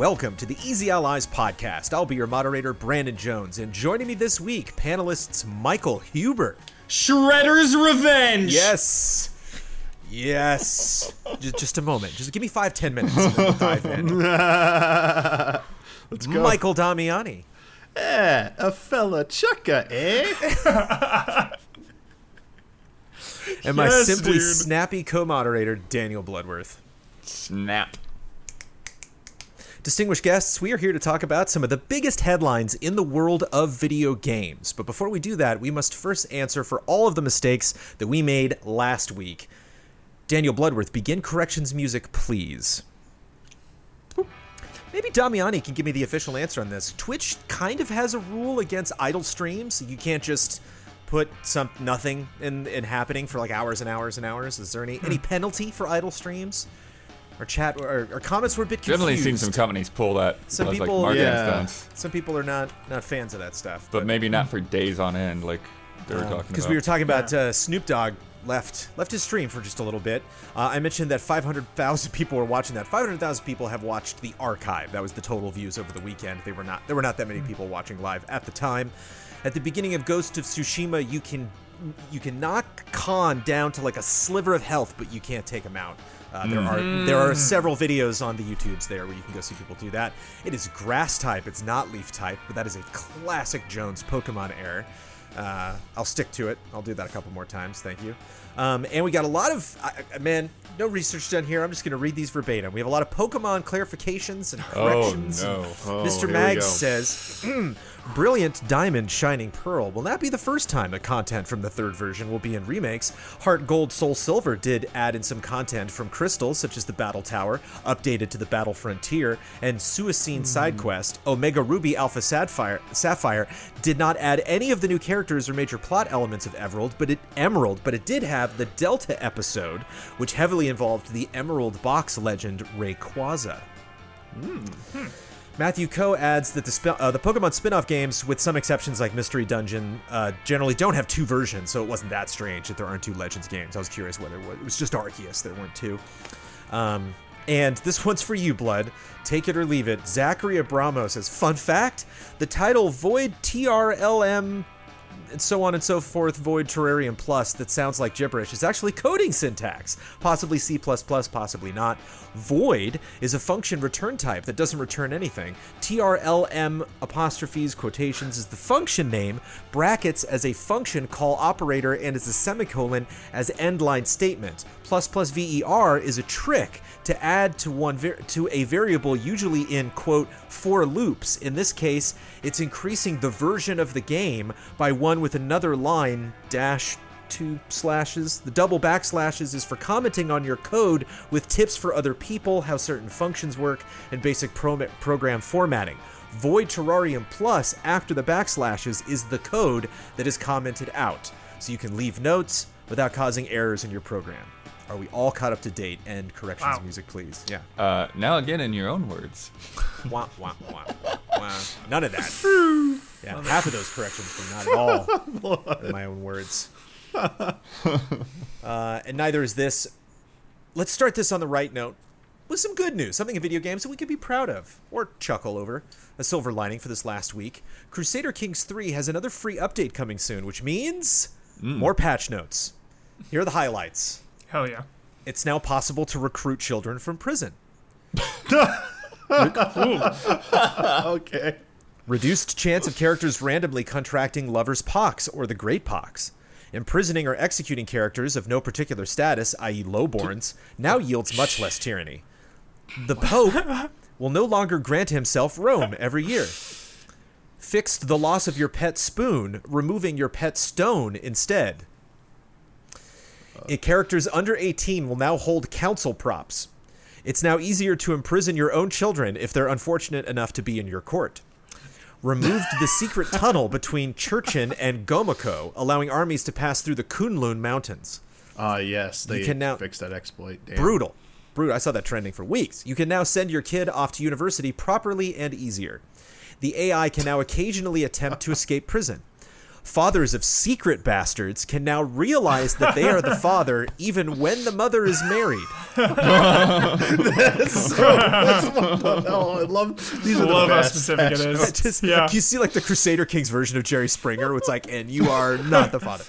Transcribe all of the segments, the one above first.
Hello and welcome to the Easy Allies podcast. I'll be your moderator, Brandon Jones, and joining me this week, panelists Michael Huber. Shredder's Revenge! Yes. Yes. just, just a moment. Just give me five, ten minutes and then we'll dive in. Let's go. Michael Damiani. Eh, a fella chucka, eh? And my simply dude. snappy co moderator, Daniel Bloodworth. Snap. Distinguished guests, we are here to talk about some of the biggest headlines in the world of video games. But before we do that, we must first answer for all of the mistakes that we made last week. Daniel Bloodworth, begin corrections music, please. Maybe Damiani can give me the official answer on this. Twitch kind of has a rule against idle streams. You can't just put some nothing in, in happening for like hours and hours and hours. Is there any hmm. any penalty for idle streams? Our chat or our comments were a bit confused. Generally seen some companies pull that Some as people- like marketing Yeah. stunts, Some people are not not fans of that stuff, but maybe not for days on end, like they were talking because we were talking about uh, Snoop Dogg left left his stream for just a little bit. Uh, I mentioned that 500,000 people were watching that. 500,000 people have watched the archive. That was the total views over the weekend. They were not there were not that many people watching live at the time. At the beginning of Ghost of Tsushima, you can you can knock Khan down to like a sliver of health, but you can't take him out. Uh, there are there are several videos on the YouTubes there where you can go see people do that. It is grass type, it's not leaf type, but that is a classic Jones Pokemon error. Uh, I'll stick to it. I'll do that a couple more times. Thank you. Um, and we got a lot of I, I- man, no research done here. I'm just going to read these verbatim. We have a lot of Pokemon clarifications and corrections. Oh, corrections. no. Oh, Mr. here we Mag says, Brilliant Diamond Shining Pearl will not be the first time that content from the third version will be in remakes. Heart Gold Soul Silver did add in some content from Crystal, such as the Battle Tower, updated to the Battle Frontier, and Suicune hmm. Side Quest. Omega Ruby Alpha Sapphire, Sapphire did not add any of the new characters or major plot elements of Emerald, but it Emerald, but it did have the Delta episode, which heavily involved the Emerald Box legend Rayquaza. Hmm, hmm. Matthew Coe adds that the uh, the Pokemon spin-off games, with some exceptions like Mystery Dungeon, uh, generally don't have two versions, so it wasn't that strange that there aren't two Legends games. I was curious whether it was, it was just Arceus there weren't two. Um, and this one's for you, Blood. Take it or leave it. Zachary Abramo says, "Fun fact: the title Void TRLM." And so on and so forth, Void Terrarium Plus, that sounds like gibberish, is actually coding syntax. Possibly C, possibly not. Void is a function return type that doesn't return anything. TRLM apostrophes quotations is the function name, brackets as a function call operator, and as a semicolon as end line statement. Plus plus VER is a trick to add to one to a variable usually in quote for loops. In this case, it's increasing the version of the game by one with another line dash two slashes. The double backslashes is for commenting on your code with tips for other people, how certain functions work, and basic pro- program formatting. Void Terrarium Plus after the backslashes is the code that is commented out, so you can leave notes without causing errors in your program. Are we all caught up to date? And corrections Wow. music, please. Yeah. uh, now again, in your own words, Wah, wah, wah, wah. None of that. Yeah, half of those corrections were not at all in my own words. Uh, and neither is this. Let's start this on the right note with some good news, something in video games that we could be proud of or chuckle over. A silver lining for this last week. Crusader Kings 3 has another free update coming soon, which means more patch notes. Here are the highlights. Hell yeah. It's now possible to recruit children from prison. Okay. Reduced chance of characters randomly contracting lover's pox or the great pox. Imprisoning or executing characters of no particular status, i.e., lowborns, now yields much less tyranny. The Pope will no longer grant himself Rome every year. Fixed the loss of your pet spoon, removing your pet stone instead. Uh, characters under 18 will now hold council props. It's now easier to imprison your own children if they're unfortunate enough to be in your court. Removed the secret tunnel between Churchin and Gomoko, allowing armies to pass through the Kunlun Mountains. Ah, yes, they can now- fix that exploit. Damn. Brutal. Brutal. I saw that trending for weeks. You can now send your kid off to university properly and easier. The AI can now occasionally attempt to escape prison. Fathers of secret bastards can now realize that they are the father even when the mother is married. oh, I love these are the Love how specific it is. Just, yeah. You see like the Crusader Kings version of Jerry Springer, it's like, and you are not the father.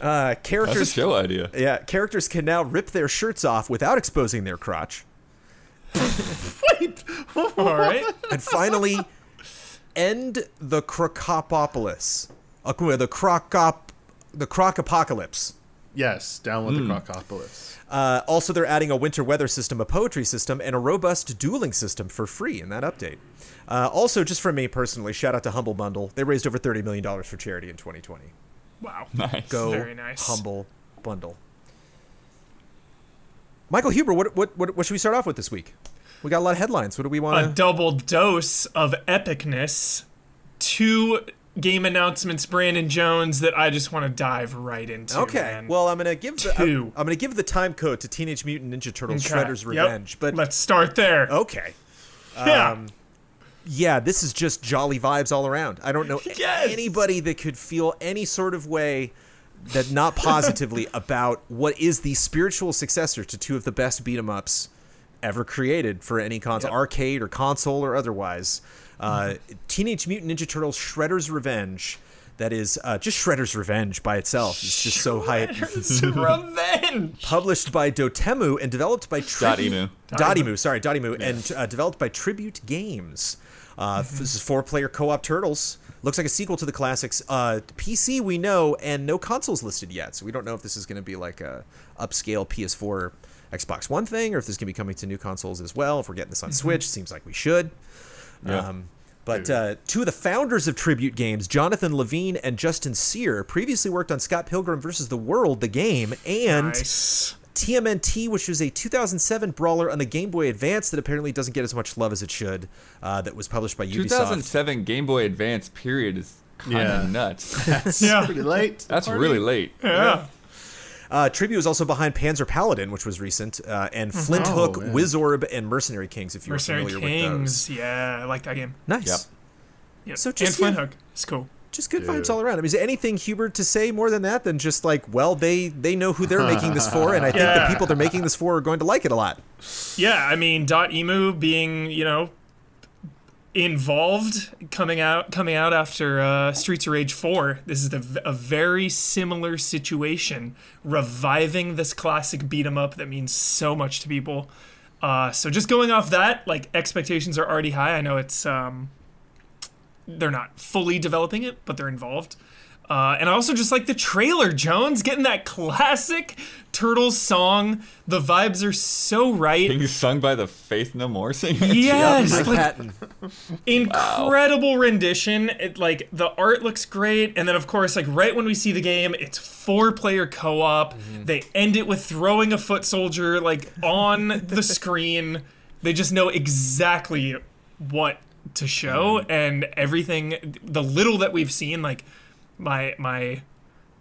Uh, That's a characters, show idea. yeah, characters can now rip their shirts off without exposing their crotch. Wait, all right. And finally, end the Crocopolis. Uh, the Crocop, the Croc Apocalypse. Yes, down with the Crocopolis. Uh, also, they're adding a winter weather system, a poetry system, and a robust dueling system for free in that update. Uh, also, just for me personally, shout out to Humble Bundle. They raised over $30 million for charity in 2020. Wow. Nice. Go Very nice. Humble Bundle. Michael Huber, what, what, what, what should we start off with this week? We got a lot of headlines. What do we want A double dose of epicness. Two game announcements, Brandon Jones, that I just want to dive right into. Okay. man. Well, I'm gonna give the I'm, Two. I'm gonna give the time code to Teenage Mutant Ninja Turtles Okay. Shredder's Yep. Revenge, but let's start there. okay. yeah. Um, yeah, this is just jolly vibes all around. I don't know Yes. anybody that could feel any sort of way that not positively about what is the spiritual successor to two of the best beat 'em ups ever created for any console, Yep. arcade or console or otherwise. Uh, Teenage Mutant Ninja Turtles Shredder's Revenge. That is uh, just Shredder's Revenge by itself. It's just so hype. Shredder's Revenge. Published by Dotemu and developed by Tribute. Dotemu. Dotemu, sorry, Dotemu, and uh, developed by Tribute Games. Uh, This is four-player co-op Turtles. Looks like a sequel to the classics. Uh, PC we know, and no consoles listed yet, so we don't know if this is going to be like a upscale PS4, Xbox One thing, or if this can be coming to new consoles as well. If we're getting this on Switch, seems like we should. Yeah. Um, but uh, two of the founders of Tribute Games, Jonathan Lavigne and Justin Cyr, previously worked on Scott Pilgrim vs. the World, the game, and Nice. TMNT, which was a 2007 brawler on the Game Boy Advance that apparently doesn't get as much love as it should, uh, that was published by Ubisoft. 2007 Game Boy Advance period is kind of Yeah. nuts. That's Yeah. pretty late. That's really late. Yeah. Uh, Tribute was also behind Panzer Paladin, which was recent, uh, and Flint Oh, Hook, yeah. Wizorb, and Mercenary Kings, if you're Mercenary familiar Kings. with Yeah, I like that game. Nice. Yep. Yep. So and just- Flint yeah. Hook. It's cool. Just good Dude. vibes all around. I mean, is there anything, Huber, to say more than that than just like, well, they they know who they're making this for, and I think Yeah. the people they're making this for are going to like it a lot. Yeah, I mean, Dotemu being, you know, involved coming out coming out after uh, Streets of Rage 4. This is the, a very similar situation, reviving this classic beat 'em up that means so much to people. Uh, so just going off that, like expectations are already high. I know it's um, they're not fully developing it, but they're involved. Uh, and I also just like the trailer, Jones, getting that classic Turtles song. The vibes are so right. Being sung by the Faith No More singers. Yes, like Patton. incredible rendition. It like the art looks great, and then of course, like right when we see the game, it's four-player co-op. They end it with throwing a foot soldier like on the screen. They just know exactly what to show, and everything. The little that we've seen, like my my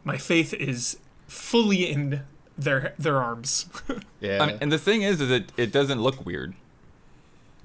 my faith is fully in their their arms. Yeah. I mean, and the thing is, is it it doesn't look weird.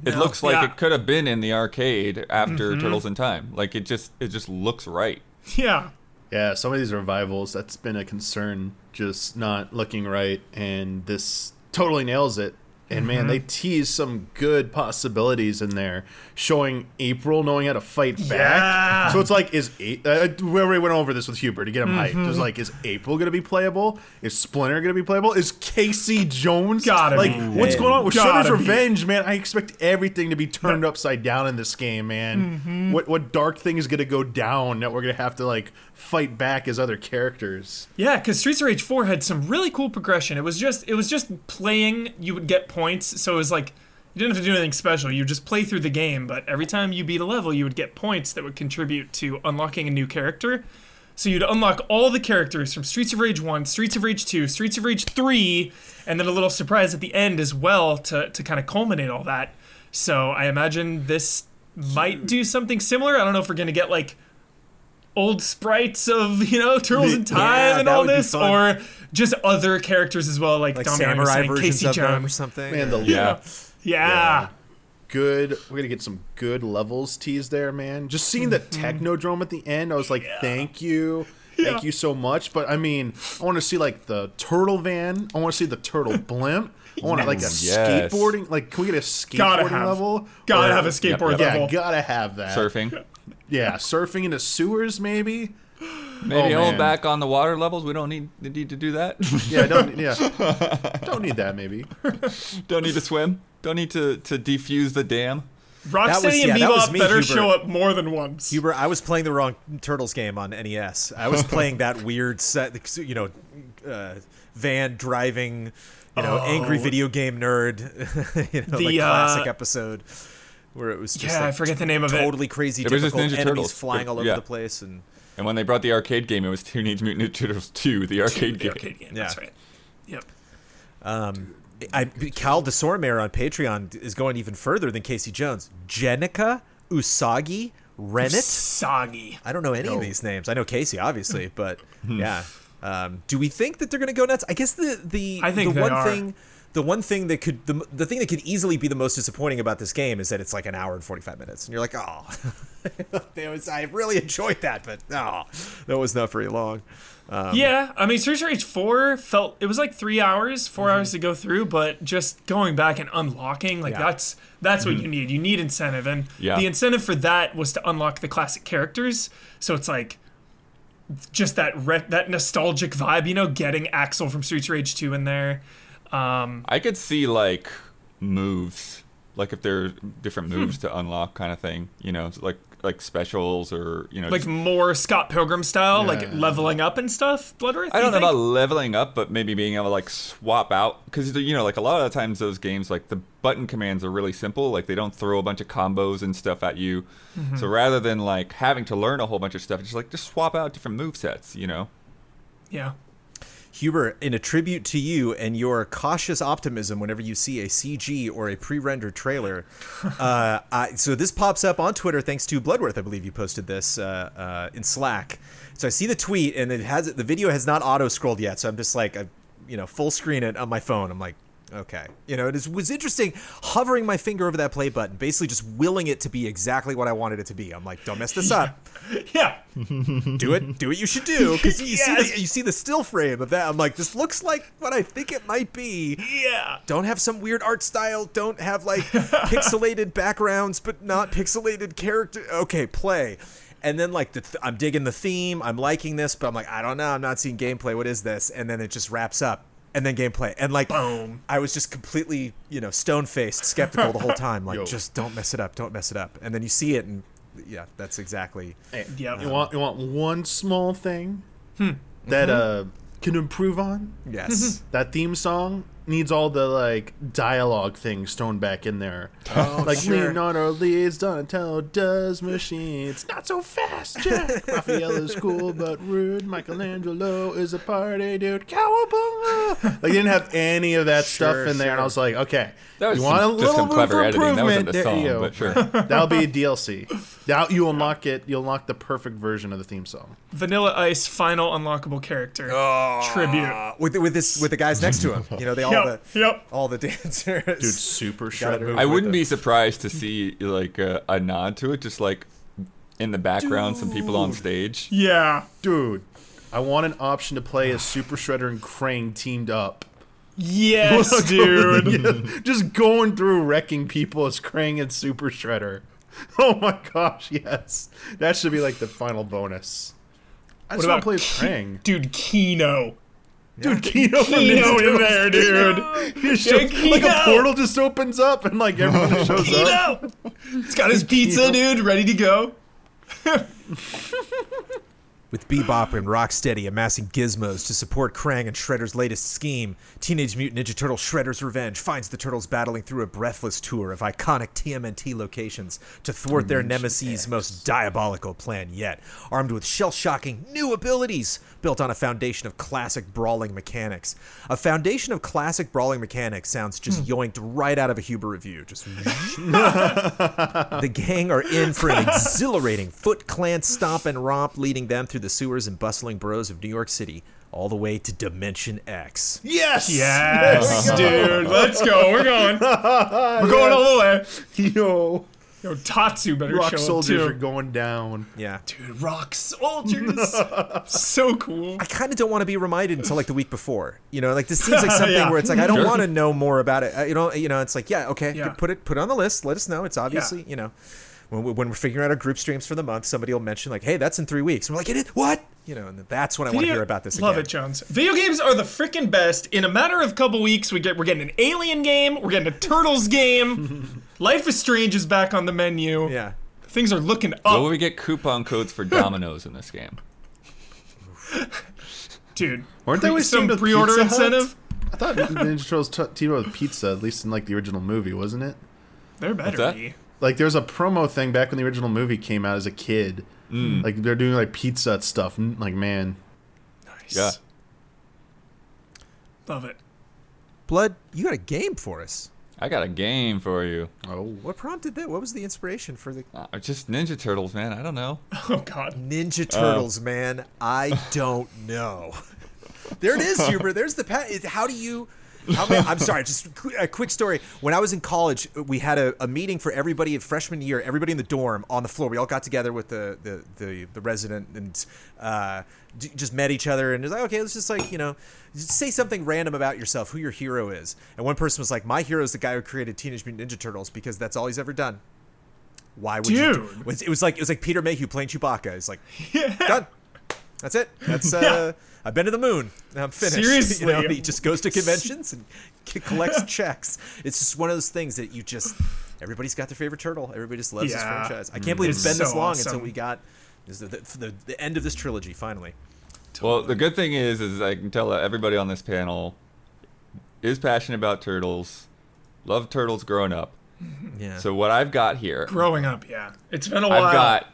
It No. looks like Yeah. it could have been in the arcade after mm-hmm. Turtles in Time. Like it just it just looks right. yeah. Yeah, some of these revivals, that's been a concern, just not looking right, and this totally nails it. And man, mm-hmm. they tease some good possibilities in there, showing April knowing how to fight Yeah. back. So it's like, is A- uh, uh, we already went over this with Huber to get him hyped. It was mm-hmm. like, is April gonna be playable? Is Splinter gonna be playable? Is Casey Jones Gotta like be. what's going on with Shredder's. Revenge, man? I expect everything to be turned upside down in this game, man. Mm-hmm. What what dark thing is gonna go down that we're gonna have to like fight back as other characters? Yeah, because Streets of Rage 4 had some really cool progression. It was just it was just playing, you would get points, so it was like you didn't have to do anything special. You just play through the game, but every time you beat a level, you would get points that would contribute to unlocking a new character. So you'd unlock all the characters from Streets of Rage 1, Streets of Rage 2, Streets of Rage 3, and then a little surprise at the end as well to, to kind of culminate all that. So I imagine this might do something similar. I don't know if we're going to get like old sprites of, you know, Turtles in Yeah, Time and all this, or just other characters as well, like, Like Dominic was samurai saying, versions Casey of them or something. Man, the Yeah. Yeah. good. We're gonna get some good levels teased there, man. Just seeing the mm-hmm. Technodrome at the end, I was like, thank you. Thank you so much. But I mean, I want to see like the turtle van. I want to see the turtle blimp. I want like a Yes. skateboarding. Like, can we get a Gotta skateboarding have, level? gotta Or- have a skateboard Yeah, level. gotta have that. Surfing. Yeah, surfing in the sewers, maybe. Maybe Oh, hold man. back on the water levels. We don't need need to do that. Yeah, don't yeah, don't need that. Maybe. don't need to swim. Don't need to to defuse the dam. Rocksteady was- and that was Bebop me, better Huber. show up more than once. Huber, I was playing the wrong Turtles game on NES. I was playing that weird set, you know, uh, van driving, you know, angry Oh. video game nerd, you know, The, like classic uh, episode where it was just yeah, like I forget the name of it. totally crazy, It was just difficult Ninja enemies Turtles. flying all over Yeah. the place, and And when they brought the arcade game, it was Teenage Mutant Ninja Turtles 2, the arcade The game. arcade game. Yeah. That's right. Yep. Um, I Cal DeSormere on Patreon is going even further than Casey Jones. Jenica, Usagi, Renet. Usagi. I don't know any of these names. I know Casey, obviously, but yeah. Um, do we think that they're going to go nuts? I guess the the I think the one are. thing the one thing that could the, the thing that could easily be the most disappointing about this game is that it's like an hour and 45 minutes and you're like oh was i really enjoyed that but no that was not very long um, yeah, I mean, Streets of Rage 4 felt it was like three hours, 4 hours to go through, but just going back and unlocking, like Mm-hmm. Yeah. Mm-hmm. that's that's what you need. You need incentive, and Yeah. the incentive for that was to unlock the classic characters. So it's like just that re- that nostalgic vibe, you know, getting Axel from Streets of Rage 2 in there. Um, I could see like moves, like if there are different Hmm. moves to unlock, kind of thing. You know, like like specials or you know. like just- more Scott Pilgrim style, like Yeah. leveling up and stuff. Bloodworth. I don't know think? about leveling up, but maybe being able to like swap out because you know, like a lot of the times those games, like the button commands are really simple. Like they don't throw a bunch of combos and stuff at you. Mm-hmm. So rather than like having to learn a whole bunch of stuff, just like just swap out different move sets. You know. Yeah. Huber in a tribute to you and your cautious optimism whenever you see a cg or a pre-rendered trailer uh, I, so this pops up on twitter thanks to bloodworth i believe you posted this uh, uh, in slack. So i see the tweet and it has the video has not auto scrolled yet. So i'm just like I, you know full screen it on my phone. I'm like okay. You know it is, was interesting hovering my finger over that play button basically just willing it to be exactly what i wanted it to be. I'm like don't mess this up. Yeah. do it do what you should do because you see Yes. the, you see the still frame of that. I'm like this looks like what i think it might be. Yeah. don't have some weird art style don't have like pixelated backgrounds but not pixelated character okay play. And then like the th- i'm digging the theme i'm liking this but i'm like i don't know i'm not seeing gameplay what is this? And then it just wraps up and then gameplay and like Boom. i was just completely you know stone faced skeptical the whole time like Yo. just don't mess it up don't mess it up and then you see it and yeah that's exactly Hey, Yep. You want you want one small thing Hmm. that uh can improve on? yes That theme song needs all the like dialogue things thrown back in there. Oh, like sure. lean on our leads, Donatello does machines. Not so fast, Jack. Raphael is cool but rude. Michelangelo is a party dude. Cowabunga! Like they didn't have any of that Sure, stuff in there, and I was like, okay, That was you some- want a just little some room clever for editing. That wasn't improvement? the There you song, but sure. That'll be a DLC. Now you unlock it. You unlock the perfect version of the theme song. Vanilla Ice final unlockable character tribute. Uh, with with this with the guys next to him you know they all Yep. the Yep. all the dancers Dude, super shredder. I wouldn't it. be surprised to see like a, a nod to it, just like in the background, some people on stage. Yeah. Dude, I want an option to play as Super Shredder and Krang teamed up. Yes, dude. Yeah, just going through wrecking people as Krang and Super Shredder. Oh my gosh, yes. That should be like the final bonus. I just want to play as Krang. Dude, Keno. Dude, Keno, from Keno there, dude. He shows- like Keno. a portal just opens up and like everyone shows up. He's got his pizza, dude, ready to go. With Bebop and Rocksteady amassing gizmos to support Krang and Shredder's latest scheme, Teenage Mutant Ninja Turtle Shredder's Revenge finds the Turtles battling through a breathless tour of iconic TMNT locations to thwart their nemesis' most diabolical plan yet. Armed with shell shocking new abilities built on a foundation of classic brawling mechanics. A foundation of classic brawling mechanics sounds just hmm. yoinked right out of a Huber review. Just the gang are in for an exhilarating Foot Clan stomp and romp, leading them through the sewers and bustling boroughs of New York City. all the way to Dimension X. Yes. Yes, dude. Let's go. We're going. We're going all the way. Yo, Yo, Tatsu better rock show up soldiers too. are going down. Yeah. Dude, rock soldiers. so cool. I kind of don't want to be reminded until like the week before. You know, like this seems like something Yeah. where it's like I don't Sure. want to know more about it. Uh, You know, you know, it's like yeah, okay, Yeah. put it put it on the list. Let us know. It's obviously you know, when we, when we're figuring out our group streams for the month, somebody will mention like, hey, that's in three weeks. And we're like, it is what? You know, and that's when I want to hear about this. Again. Love again. it, Jones. Video games are the freaking best. In a matter of couple weeks, we get we're getting an Alien game, we're getting a Turtles game. Life is Strange is back on the menu. Yeah. Things are looking Will up, we get coupon codes for Domino's in this game? dude. Weren't there always some pre-order Pizza Hut? incentive? I thought Ninja Turtles t- teamed up with pizza, at least in like the original movie, wasn't it? There better be. Like there's a promo thing back when the original movie came out as a kid. Like they're doing like pizza stuff. Mm, Like man, Nice. Yeah. Love it. Blood, you got a game for us. I got a game for you. oh, What prompted that? What was the inspiration for the Uh, just Ninja Turtles, man. I don't know. Oh God. Ninja Turtles, man? I don't know. there it is, Huber. There's the pat. it- How do you? Many, I'm sorry. Just a quick story. When I was in college, we had a, a meeting for everybody in freshman year. Everybody in the dorm on the floor. We all got together with the the the, the resident and uh, d- just met each other and was like, okay, let's just like you know, just say something random about yourself, who your hero is. And one person was like, my hero is the guy who created Teenage Mutant Ninja Turtles because that's all he's ever done. Why would you? Do? Dude. It was- It was like it was like Peter Mayhew playing Chewbacca. It's like done. That's it. That's uh, I've been to the moon. Now I'm finished. Seriously. you know, he just goes to conventions and collects checks. It's just one of those things that you just everybody's got their favorite turtle. Everybody just loves this franchise. I can't believe it's It's been this long awesome. until we got this the, the, the end of this trilogy finally. Well, the good thing is, is I can tell everybody on this panel is passionate about turtles, loved turtles growing up. Yeah. So what I've got here, Growing up, yeah. It's been a while. I've got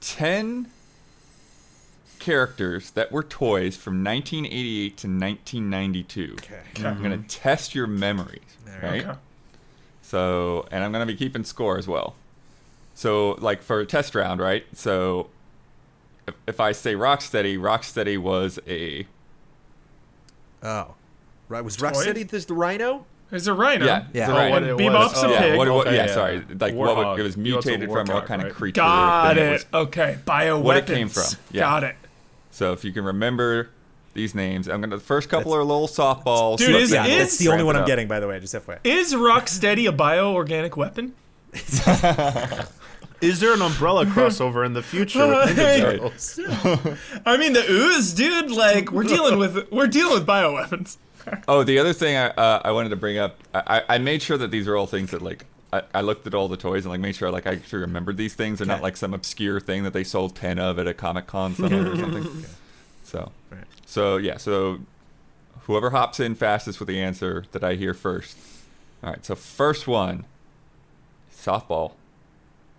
ten characters that were toys from 1988 to 1992. okay. I'm gonna mm-hmm. test your memories, right? Okay. So, and I'm gonna be keeping score as well. So, like for a test round, right? So, if, if I say Rocksteady, Rocksteady was a Oh, right. Was Toy? Rocksteady this the Rhino? There's a rhino. yeah, Yeah. the Oh, right. what it Bebop's was. a Oh, yeah, pig. what, it Okay, yeah, yeah. sorry, like what would, it was He was a mutated from what warthog, kind of creature? Got then it. was- okay. Bio What it came from, yeah. Got it. So if you can remember these names, I'm gonna. The first couple are little softballs. Dude, is- yeah, yeah, is- that's the only one I'm up. getting. By the way, just FYI. Is Rocksteady a bio-organic weapon? is there an umbrella crossover in the future with Ninja Turtles? I mean, the ooze, dude. Like, we're dealing with we're dealing with bioweapons. Oh, the other thing I uh, I wanted to bring up, I, I I made sure that these are all things that like I, I looked at all the toys and like made sure like I actually remembered these things. They're not like some obscure thing that they sold ten of at a Comic Con somewhere or something. So, Right. so yeah, so whoever hops in fastest with the answer that I hear first. All right, so first one, softball,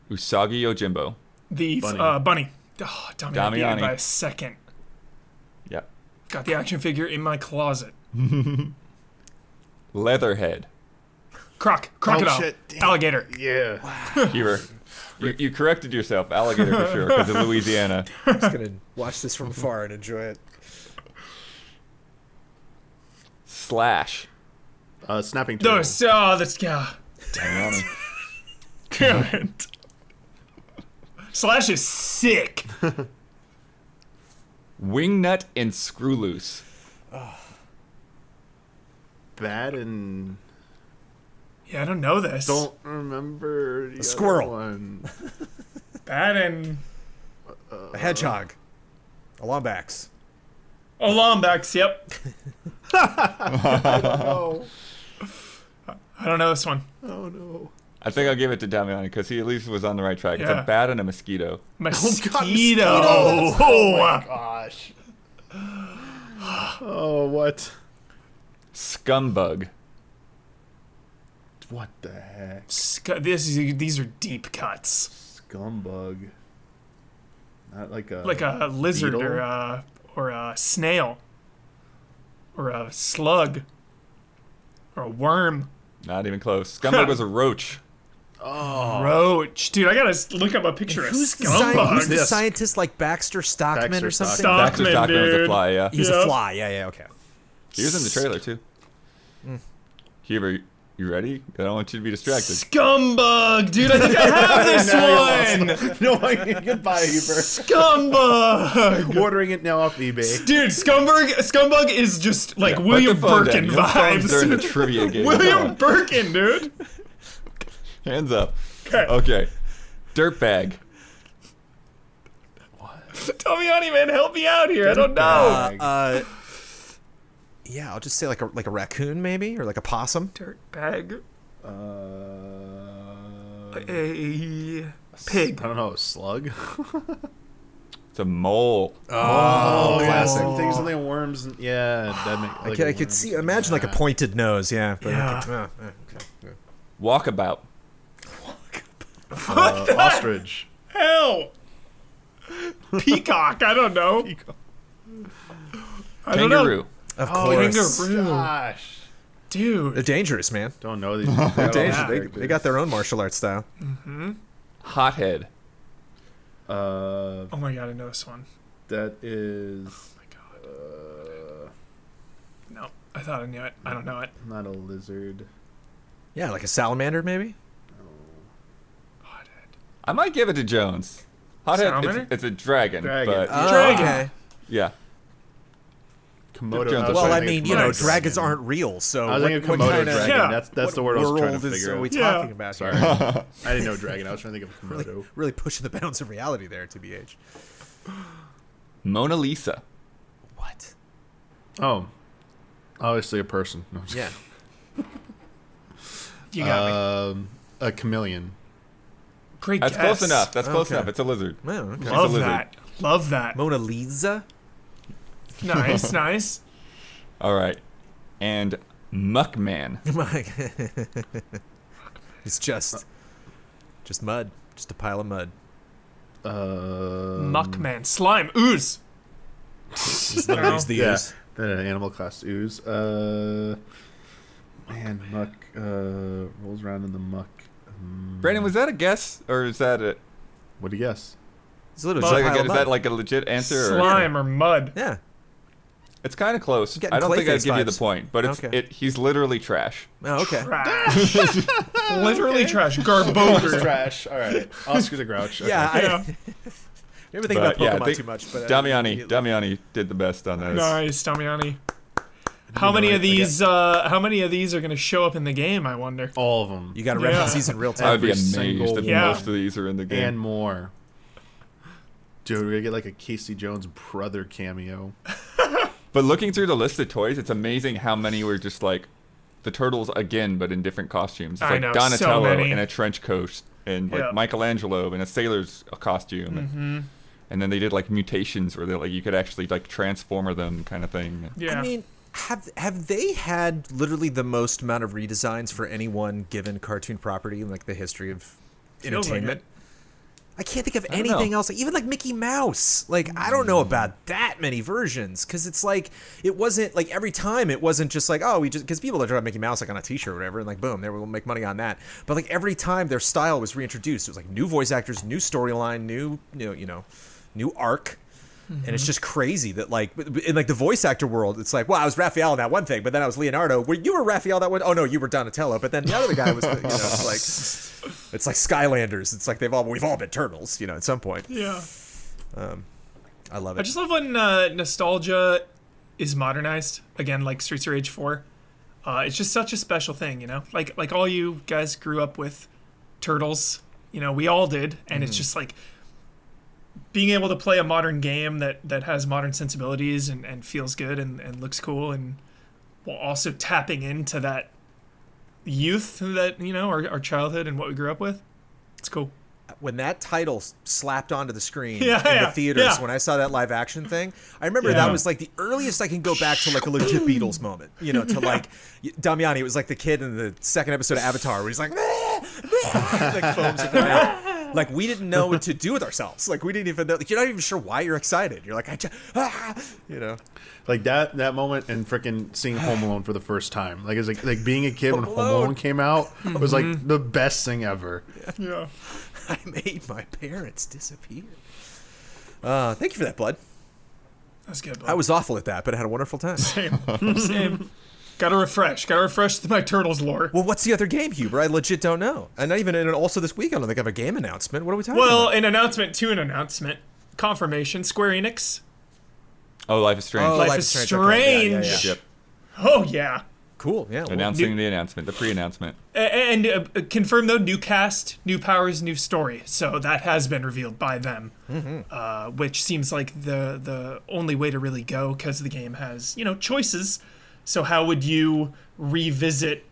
Usagi Yojimbo. The Bunny. Uh, bunny. Oh, Damiani beat Damiani. by a second. Yep. Got the action figure in my closet. Leatherhead. Croc, crocodile, shit, alligator. Yeah. You were. You, you corrected yourself, alligator for sure, because of Louisiana. I'm just gonna watch this from afar and enjoy it. Slash. Uh, snapping turtle. Those, oh, that's yeah. Damiani. Damn it. Slash is sick. Wingnut and Screw Loose. Bad and Yeah, I don't know this. don't remember the other squirrel. One. Bad and uh, A hedgehog. A lombax. oh, Lombax. Yep. Oh, I don't know this one. oh no. I think I'll give it to Damiani because he at least was on the right track. It's Yeah. a bat and a mosquito. Mosquito. Oh, oh, mosquitoes. Oh, my Gosh. Oh, what? Scumbug. What the heck? Sc- this is, these are deep cuts. Scumbug. Not like a Like a lizard beetle? or a or a snail or a slug or a worm. Not even close. Scumbug was a roach. Oh, Roach, dude, I gotta look up a picture of Who's the, sci- who's the scientist like Baxter Stockman Baxter or something? Stockman. Baxter Stockman, Stockman was a fly, yeah. He was Yeah. a fly. Yeah, yeah, okay. He was in the trailer too. Mm. Huber, you ready? I don't want you to be distracted. Scumbug, dude, I think I have this one. no, I, goodbye, Huber. Scumbug. Ordering it now off eBay. Dude, Scumbug, Scumbug is just like Put William the phone Birkin down. No phones during the vibes. trivia game. William Birkin, dude. Hands up. Okay. Okay. Dirtbag. Tommyani, man, help me out here. I don't know. Uh, uh, yeah, I'll just say like a like a raccoon maybe or like a possum. Dirt bag. Uh, A pig. I don't know, a slug? It's a mole. Oh, classic. classic. Things something worms. And, yeah, that make, I could, a I could see imagine like a pointed nose. Yeah. But Yeah. uh, uh, okay. yeah. Walkabout. Uh, ostrich. Hell. Peacock. I don't know. I don't know. Kangaroo. Of Oh, course. kangaroo. Gosh. Dude. They're dangerous, man. Don't know these. They're dangerous. yeah. They, they got their own martial arts style. Hothead. Uh, Oh my god, I know this one. that is Oh my god. uh, No, I thought I knew it. I don't know it. not a lizard. Yeah, like a salamander maybe. Hothead. I might give it to Jones. Hothead, Salamander? it's, it's a dragon, Dragon. but Uh, Dragon. okay. yeah. Komodo. Jones I Well, I mean, you know, dragons dragon. aren't real, so I was what, thinking Komodo kind of dragon. Yeah. That's that's the word I was trying to is figure are we out. Yeah. talking about? Sorry. I didn't know dragon. I was trying to think of really, Komodo. really pushing the bounds of reality there, to be tbh. Mona Lisa. What? Oh, obviously a person. No, I'm Yeah. You got me. Um, a chameleon. Great That's guess. close enough. That's close Okay. enough. It's a lizard. Oh, okay. a Love lizard. that. Love that. Mona Lisa. Nice, nice. All right. And Muckman. it's just, just mud, just a pile of mud. Uh, Muckman. Slime. Ooze. It's literally just the Yeah, ooze. the animal class ooze. Uh, man, muck uh, rolls around in the muck. Um, Brandon, was that a guess or is that a, What do you guess? It's literally Mud. just a like, pile is of that like a legit answer? Or? Slime or mud. Yeah. It's kind of close. I don't think I'd Clayface give you the point, but it's Okay. it. He's literally trash. Oh, okay. Trash. Literally trash. Garboger. Trash. All right. Oscar the Grouch. Okay. Yeah. I, Yeah. Never think about But, yeah, Pokemon think too much, but uh, Damiani, immediately- Damiani did the best on those. Nice, Damiani. How many of these? Uh, how many of these are going to show up in the game? I wonder. All of them You got to Yeah. reference these in real I'd be amazed if Yeah. most of these are in the game. and more. Dude, we're gonna get like a Casey Jones brother cameo. But looking through the list of toys, it's amazing how many were just like the turtles again, but in different costumes. It's I like know, so Donatello many. in a trench coat, and like Yeah. Michelangelo in a sailor's costume, Mm-hmm. and, and then they did like mutations where they like you could actually like transformer them, kind of thing. Yeah. I mean, have have they had literally the most amount of redesigns for any one given cartoon property in like the history of Feels entertainment? it. I can't think of anything know. else. Like, even like Mickey Mouse. Like I don't know about that many versions because it's like it wasn't like every time it wasn't just like oh we just because people that draw Mickey Mouse like on a T-shirt or whatever and like boom there we'll make money on that. But like every time their style was reintroduced, it was like new voice actors, new storyline, new you know you know new arc. And it's just crazy that like in like the voice actor world, it's like, well, I was Raphael in that one thing, but then I was Leonardo. Were you were Raphael that one? Oh no, you were Donatello. But then the other guy was, you know, it's like it's like Skylanders. It's like they've all we've all been turtles, you know, at some point. yeah. I love it. I just love when uh, nostalgia is modernized again, like Streets of Rage Four. Uh, it's just such a special thing, you know. Like like all you guys grew up with turtles, you know, we all did, and it's just like being able to play a modern game that that has modern sensibilities and, and feels good and, and looks cool, and while also tapping into that youth that you know our, our childhood and what we grew up with. It's cool. when that title slapped onto the screen Yeah, in yeah, the theaters yeah. when I saw that live action thing, I remember that was like the earliest I can go back to like a legit Beatles moment. You know, to like Damiani. It was like the kid in the second episode of Avatar where he's like, like foams at the mouth. Like we didn't know what to do with ourselves. Like we didn't even know. Like, you're not even sure why you're excited. You're like, I just, ah, you know. Like that that moment and freaking seeing Home Alone for the first time. Like it's like like being a kid when Home Home Alone. Alone came out was like the best thing ever. Yeah. I made my parents disappear. Uh, thank you for that, Blood. That's good. I was awful at that, but I had a wonderful time. same. Same. Gotta refresh. Gotta refresh my turtles lore. Well, what's the other game, Huber? I legit don't know. And not even and also this week, I don't think I have a game announcement. What are we talking Well, about? an announcement to an announcement. Confirmation. Square Enix. Oh, Life is Strange. Oh, Life Life is is Strange, okay. Yeah, yeah, yeah. Yep. Oh yeah. Cool. Yeah. Announcing new- the announcement, the pre-announcement. And uh, confirm though, new cast, new powers, new story. So that has been revealed by them, uh, which seems like the the only way to really go because the game has you know choices. So how would you revisit,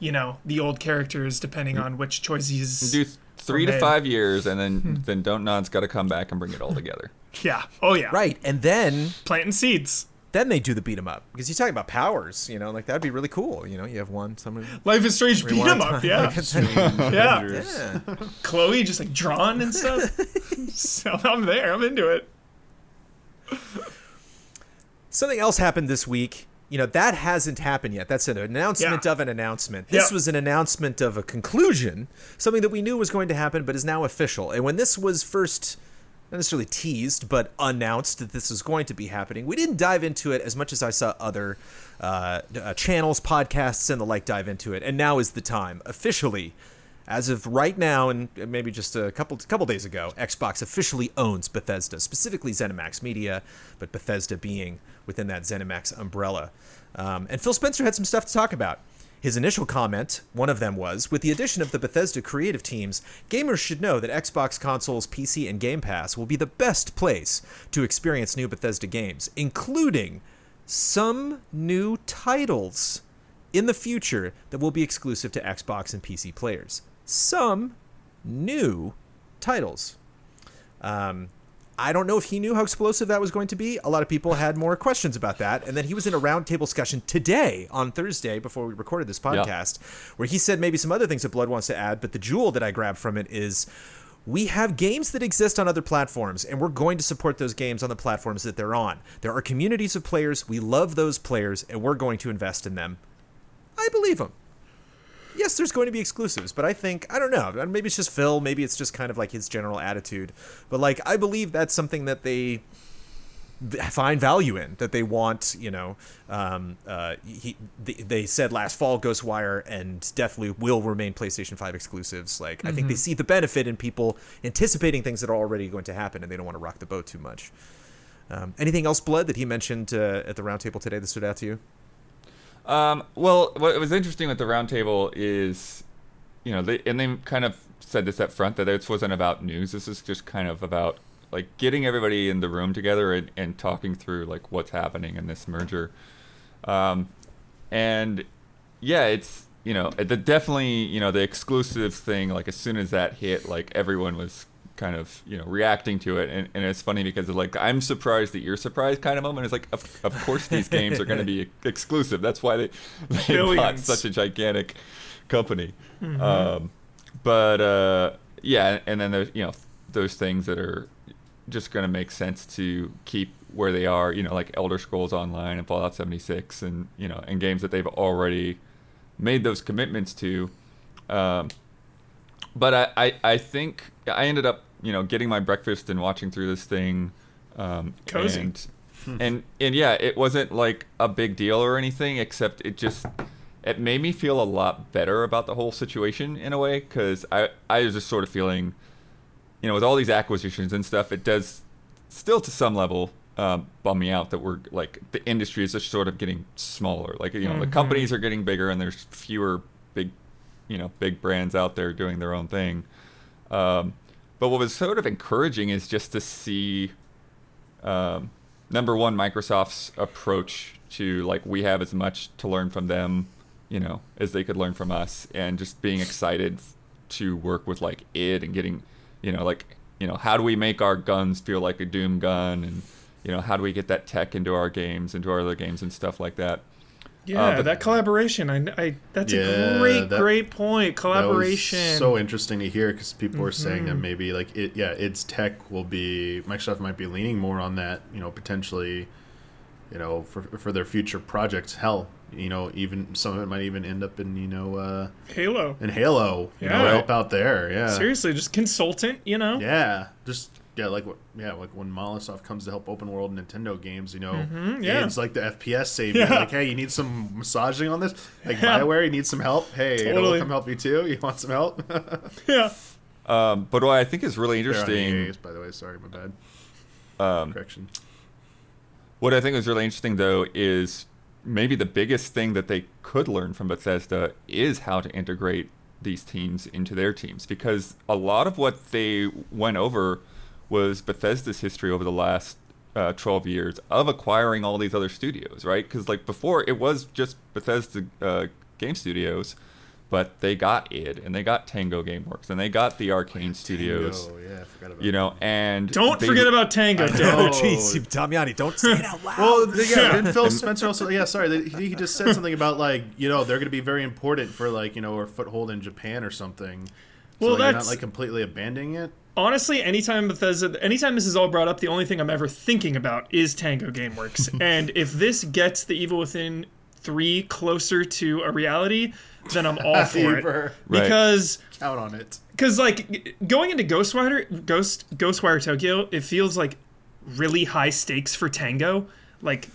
you know, the old characters depending on which choices? Do three to man. five years, and then hmm. then Don't Nod's got to come back and bring it all together. Yeah. Oh yeah. right. And then Planting seeds. then they do the beat 'em up because you're talking about powers. You know, like that'd be really cool. You know, you have one someone. Life is Strange beat 'em up. Yeah. yeah. Yeah. Chloe just like drawn and stuff. so I'm there. I'm into it. Something else happened this week. You know, that hasn't happened yet. That's an announcement Yeah. of an announcement. This Yeah. was an announcement of a conclusion, something that we knew was going to happen but is now official. And when this was first not necessarily teased, but announced that this was going to be happening, we didn't dive into it as much as I saw other uh, uh, channels, podcasts, and the like dive into it. And now is the time, officially, as of right now, and maybe just a couple couple days ago, Xbox officially owns Bethesda, specifically ZeniMax Media, but Bethesda being within that ZeniMax umbrella. Um, and Phil Spencer had some stuff to talk about. His initial comment, one of them was, with the addition of the Bethesda creative teams, gamers should know that Xbox consoles, PC, and Game Pass will be the best place to experience new Bethesda games, including some new titles in the future that will be exclusive to Xbox and PC players. Some new titles. Um, I don't know if he knew how explosive that was going to be. A lot of people had more questions about that. And then he was in a roundtable discussion today on Thursday before we recorded this podcast, where he said maybe some other things that Blood wants to add. But the jewel that I grabbed from it is we have games that exist on other platforms, and we're going to support those games on the platforms that they're on. There are communities of players. We love those players, and we're going to invest in them. I believe him. Yes, there's going to be exclusives, but I think I don't know. Maybe it's just Phil. Maybe it's just kind of like his general attitude. But like, I believe that's something that they find value in. That they want. You know, um, uh, he, they, they said last fall Ghostwire and Deathloop will remain PlayStation Five exclusives. Like, I think they see the benefit in people anticipating things that are already going to happen, and they don't want to rock the boat too much. Um, anything else, Blood, that he mentioned uh, at the roundtable today that stood out to you? Um, well, what was interesting with the roundtable is, you know, they and they kind of said this up front that this wasn't about news. This is just kind of about like getting everybody in the room together and, and talking through like what's happening in this merger. Um, and yeah, it's you know the definitely you know the exclusive thing. Like as soon as that hit, like everyone was kind of you know reacting to it, and, and it's funny because it's like I'm surprised that you're surprised kind of moment. It's like of, of course these games are going to be exclusive. That's why they they bought such a gigantic company. Um, but uh, yeah, and then there's you know those things that are just going to make sense to keep where they are. You know, like Elder Scrolls Online and Fallout 76, and you know, and games that they've already made those commitments to. Um, but I, I, I think I ended up, you know, getting my breakfast and watching through this thing. Um, Cozy. And, and and yeah, it wasn't like a big deal or anything, except it just it made me feel a lot better about the whole situation in a way because I I was just sort of feeling, you know, with all these acquisitions and stuff, it does still to some level um, bum me out that we're like the industry is just sort of getting smaller. Like you know, the companies are getting bigger and there's fewer big, you know, big brands out there doing their own thing. Um, but what was sort of encouraging is just to see, um, number one, Microsoft's approach to like we have as much to learn from them, you know, as they could learn from us, and just being excited to work with like id and getting, you know, like you know, how do we make our guns feel like a Doom gun, and you know, how do we get that tech into our games, into our other games and stuff like that. Yeah, but- that collaboration. I, I that's Yeah, a great, that- great point. Collaboration. so interesting to hear because people were saying Mm-hmm. that maybe like it, yeah, its tech will be Microsoft might be leaning more on that, you know, potentially, you know, for for their future projects. Hell, you know, even some of it might even end up in you know uh, Halo. in Halo, you Yeah. know, help out there. Yeah, Seriously, just consultant. You know. Yeah, just yeah, like what yeah, like when Microsoft comes to help open world Nintendo games, you know, Mm-hmm, yeah. it's like the FPS savior. Yeah. Like, hey, you need some massaging on this? Like Yeah. Bioware, you need some help? Hey, you know, Totally. we'll come help you too. You want some help? Yeah. Um, but what I think is really interesting, EAs, by the way. Sorry, my bad. um, Correction. what I think is really interesting though is maybe the biggest thing that they could learn from Bethesda is how to integrate these teams into their teams because a lot of what they went over was Bethesda's history over the last uh, 12 years of acquiring all these other studios, right? Because like before, it was just Bethesda uh, game studios, but they got id and they got Tango GameWorks and they got the Arcane Studios, Oh yeah, I forgot about you know, and Don't they- forget about Tango, I dude. Oh, jeez, Damiani, don't say it out loud. Well, yeah, didn't Phil Spencer also? Yeah, sorry, that- he, he just said something about like you know they're going to be very important for like you know our foothold in Japan or something. Well, so, like, you're that's- not like completely abandoning it. Honestly, anytime Bethesda, anytime this is all brought up, the only thing I'm ever thinking about is Tango GameWorks. and if this gets the Evil Within three closer to a reality, then I'm all for it. Fever. Right. Because Count on it. because like going into Ghostwire Ghost Ghostwire Tokyo, it feels like really high stakes for Tango. Like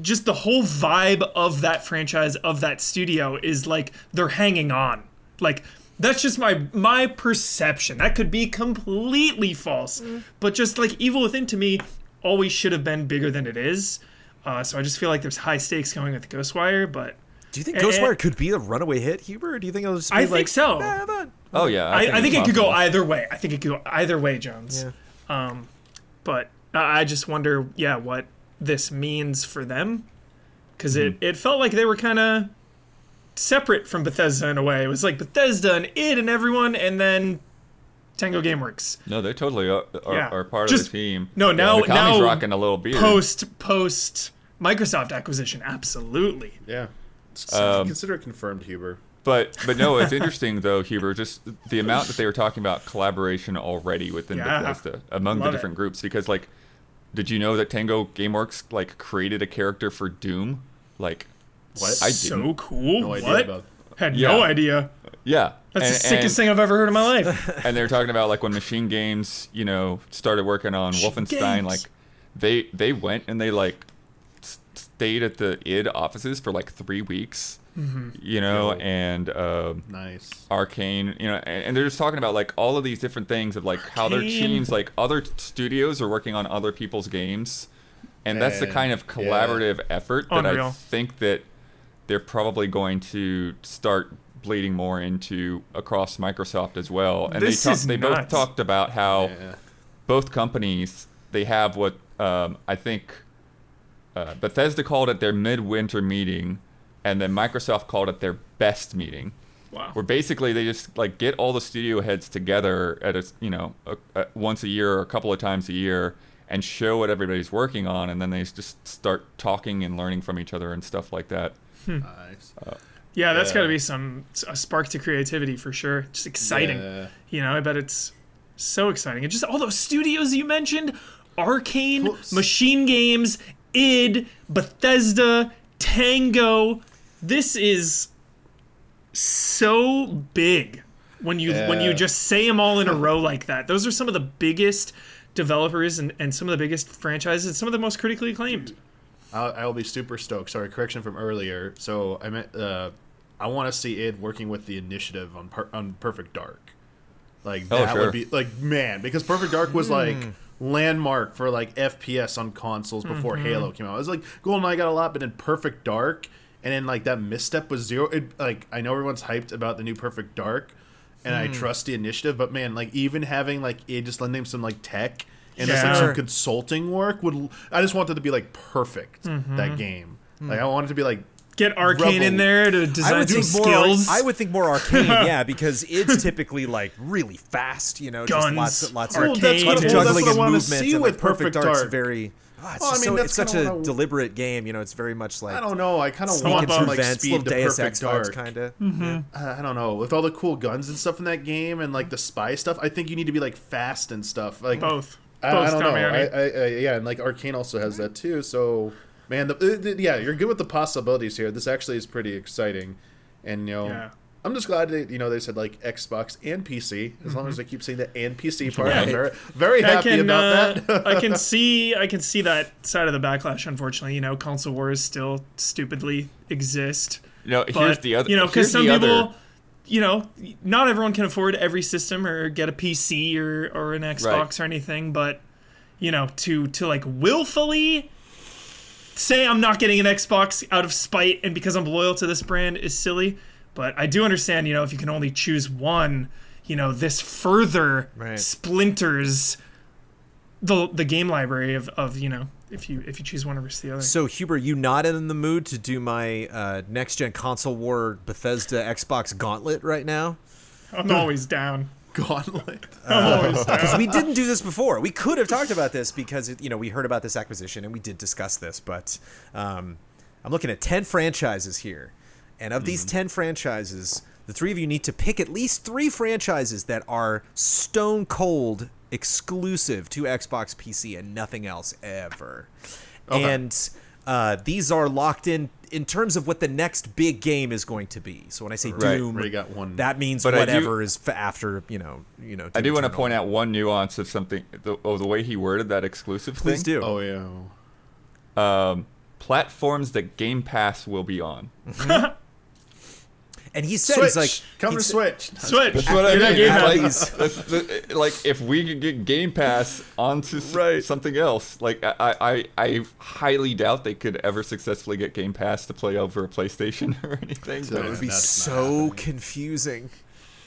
just the whole vibe of that franchise of that studio is like they're hanging on. Like that's just my my perception. That could be completely false. But just like Evil Within to me always should have been bigger than it is. Uh, so I just feel like there's high stakes going with Ghostwire, but do you think Ghostwire could be a runaway hit, Huber? Or do you think it'll just be I like, think so. "Nah, but-" Oh yeah, I, I think, it's it could go either way. I think it could go either way, Jones. Yeah. Um, but I I just wonder, yeah, what this means for them, because it, it felt like they were kind of separate from Bethesda in a way. It was like Bethesda and it and everyone, and then Tango GameWorks. No, they totally are, are, Yeah. are part Just- of the team. no, now- Mikami's now rocking a little beard. Post post Microsoft acquisition, absolutely. Yeah. Um, Consider it confirmed, Huber. But but no, it's interesting though, Huber, just the amount that they were talking about collaboration already within Yeah. Bethesda among Love the it. different groups. Because like, did you know that Tango GameWorks like created a character for Doom? Like, What? I so cool. No what? about. Had Yeah. no idea. yeah, That's and, the sickest and, thing I've ever heard in my life. And they were talking about like when Machine Games, you know, started working on Machine Wolfenstein, Games. like they they went and they like stayed at the id offices for like three weeks. Mm-hmm. You know, and um, Nice. arcane you know and, and they're just talking about like all of these different things of like how their teams like other studios are working on other people's games and that's the kind of yeah. collaborative effort that i think that they're probably going to start bleeding more into across microsoft as well and This they talk, is they both talked about how Yeah. both companies they have what um, I think uh, Bethesda called it their midwinter meeting, and then Microsoft called it their best meeting. Wow. Where basically they just like get all the studio heads together at a you know a, a, once a year or a couple of times a year and show what everybody's working on, and then they just start talking and learning from each other and stuff like that. Hmm. Nice. Uh, yeah, that's Yeah. got to be some a spark to creativity for sure. Just exciting. Yeah. You know, I bet it's so exciting. And just all those studios you mentioned, Arcane, Whoops. Machine Games, id, Bethesda, Tango. This is so big when you when you just say them all in a row like that. Those are some of the biggest developers and, and some of the biggest franchises, some of the most critically acclaimed. I'll, I'll be super stoked. Sorry, correction from earlier. So I meant uh, I want to see id working with the initiative on per- on Perfect Dark. Like Oh, that sure. would be like man because Perfect Dark was hmm. like landmark for like FPS on consoles before mm-hmm. Halo came out. It was like GoldenEye got a lot, but in Perfect Dark and then like that misstep was zero. It, like I know everyone's hyped about the new Perfect Dark, and I hmm. trust the initiative, but man, like even having like id just lending some like tech and just like some consulting work would. I just want it to be like perfect that game. Like I want it to be like Get Arcane in there to design would some think more. skills. I would think more arcane, yeah, because it's typically like really fast. You know, Guns, just lots, lots Well, of that's what- of well, juggling that's what I and wanna movement. see and with like, Perfect Perfect Dark's Dark. very Ah, it's Well, I just mean, so, that's it's such kinda a what I- deliberate game. You know, it's very much like I don't know. I kind of want through some like vents, speed to Deus perfect Ex dark. kind of. Uh, I don't know. With all the cool guns and stuff in that game and like the spy stuff, I think you need to be like fast and stuff. Like Both. I, I don't know. I, I, I, yeah, and like Arcane also has that too. So, man, the, the- yeah, you're good with the possibilities here. This actually is pretty exciting, and you know, Yeah. I'm just glad that you know they said like Xbox and PC. As long as they keep saying the and PC part, Yeah. I'm very, very I happy can about uh, that. I can see I can see that side of the backlash. Unfortunately, you know, console wars still stupidly exist. You know, But here's the other. you know, because some people, other- you know, not everyone can afford every system or get a PC or or an Xbox Right. or anything. But you know, to to like willfully say I'm not getting an Xbox out of spite and because I'm loyal to this brand is silly. But I do understand, you know, if you can only choose one, you know, this further Right. splinters the the game library of, of you know if you if you choose one versus the other. So Huber, you not in the mood to do my uh, next gen console war Bethesda Xbox Gauntlet right now? I'm always down. Gauntlet. I'm always down. Because we didn't do this before. We could have talked about this because you know we heard about this acquisition and we did discuss this. But um, I'm looking at ten franchises here, and of these ten franchises, the three of you need to pick at least three franchises that are stone cold exclusive to Xbox PC and nothing else ever. Okay. And uh, these are locked in in terms of what the next big game is going to be. So when I say Right. Doom, got one. that means But I do- whatever is f- after you know you know. I do Doom want to point out one nuance of something. The, oh, the way he worded that exclusive Please thing. do. oh yeah. Um, platforms that Game Pass will be on. And he said Switch. he's like Come he to said- Switch. Switch. That's what I mean. Game like, that's the- like if we could get Game Pass onto Right. something else, like I, I, I highly doubt they could ever successfully get Game Pass to play over a PlayStation or anything. So- It would be so confusing.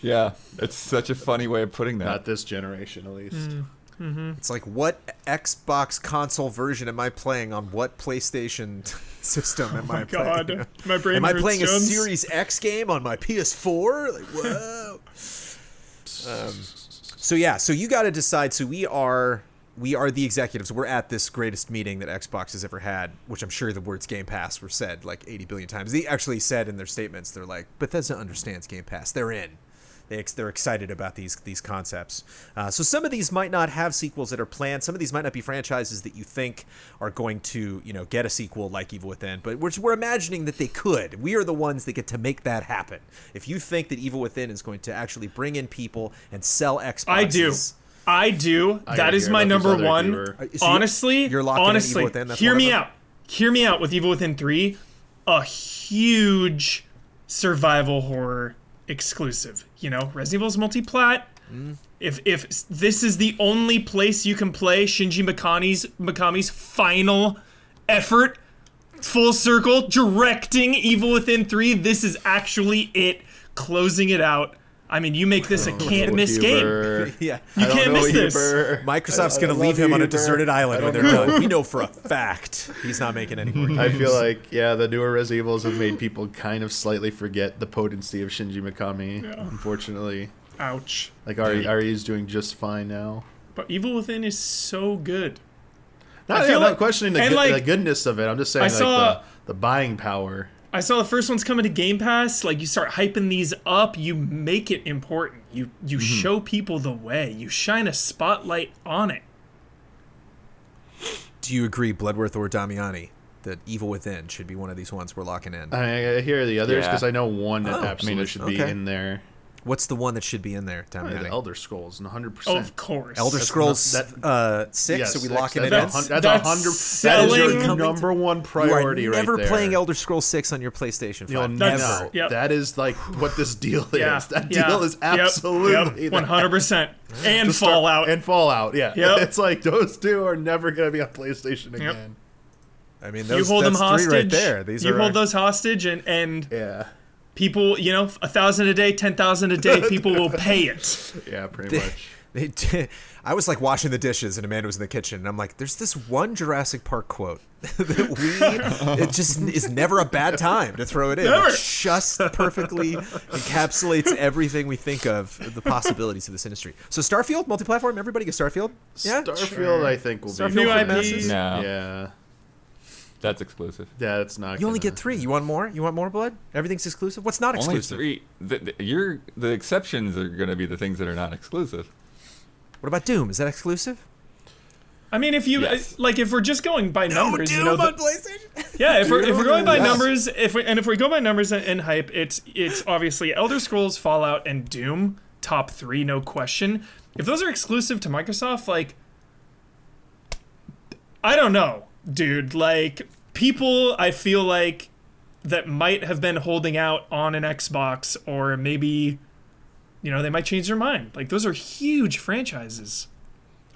yeah, it's such a funny way of putting that. Not this generation, at least. Hmm. It's like what Xbox console version am I playing on what PlayStation system am I playing? God, you know? my brain Am I playing a Series X game on my PS4? Like, whoa. um, so yeah, so you got to decide. So we are we are the executives. We're at this greatest meeting that Xbox has ever had, which I'm sure the words Game Pass were said like 80 billion times. They actually said in their statements, they're like Bethesda understands Game Pass. They're in. They ex- they're excited about these these concepts. Uh, so some of these might not have sequels that are planned. Some of these might not be franchises that you think are going to you know get a sequel like Evil Within. But we're, we're imagining that they could. We are the ones that get to make that happen. If you think that Evil Within is going to actually bring in people and sell Xboxes, I do. I do. I that gotta is hear my number one. viewer- Uh, so you're- honestly, you're locking in Evil honestly, Within, that's hear me them? out. Hear me out with Evil Within 3, a huge survival horror exclusive. You know, Resident Evil's multi-plat. Mm. If if this is the only place you can play Shinji Mikami's Mikami's final effort, full circle, directing Evil Within 3, this is actually it, closing it out. I mean, you make this a can't miss game. Yeah. You can't know miss this. Microsoft's I- I going to leave him you, on a deserted island when they're done. We know for a fact he's not making any more. I feel like yeah, the newer Resident Evils have made people kind of slightly forget the potency of Shinji Mikami. Unfortunately, Ouch. like Ari Ari is doing just fine now. But Evil Within is so good. Not, I yeah, feel I'm not questioning the, and, good, like, the goodness of it. I'm just saying I like saw- the, the buying power. I saw the first one's coming to Game Pass. Like you start hyping these up, you make it important. You you Mm-hmm. show people the way. You shine a spotlight on it. Do you agree, Bloodworth or Damiani, that Evil Within should be one of these ones we're locking in? I, I hear the others Yeah. because I know one that Oh, I mean, absolutely it's- should be in there. What's the one that should be in there, Probably the Elder Scrolls, 100. Oh, percent of course. Elder That's Scrolls not- uh, six. Yes, Are we six. locking it in? that's a That's That's hundred. That is selling- your number one priority. You priority are right never there. playing Elder Scrolls six on your PlayStation You'll Five. never. That's- yep. That is like what this deal is. Yeah, That yeah, deal is absolutely 100%. And Just start- Fallout. and Fallout. Yeah, Yep. it's like those two are never gonna be on PlayStation again. I mean, you those, hold them hostage. right there. These you are hold our- those hostage, and and Yeah, people, you know, a thousand a day, ten thousand a day, people will pay it. yeah, pretty much. They did, I was like washing the dishes, and Amanda was in the kitchen, and I'm like, "There's this one Jurassic Park quote that we it just is never a bad time to throw it in. Never. It just perfectly encapsulates everything we think of the possibilities of this industry. So Starfield multi-platform, everybody gets Starfield. Yeah, Starfield, I think, will Starfield be. New for IP. No, Yeah. That's exclusive. Yeah, it's not. You only gonna- get three. You want more? You want more blood? Everything's exclusive. What's not exclusive? Only exclusive? three. The, the, you're, the exceptions are going to be the things that are not exclusive. What about Doom? Is that exclusive? I mean, if you Yes. Uh, like, if we're just going by numbers, you know, the- PlayStation. yeah, if we're, if we're going by Yes. numbers, if we and if we go by numbers and, and hype, it's it's obviously Elder Scrolls, Fallout, and Doom top three, no question. If those are exclusive to Microsoft, like, I don't know, dude. Like, people, I feel like that might have been holding out on an Xbox, or maybe, you know, they might change their mind. Like, those are huge franchises.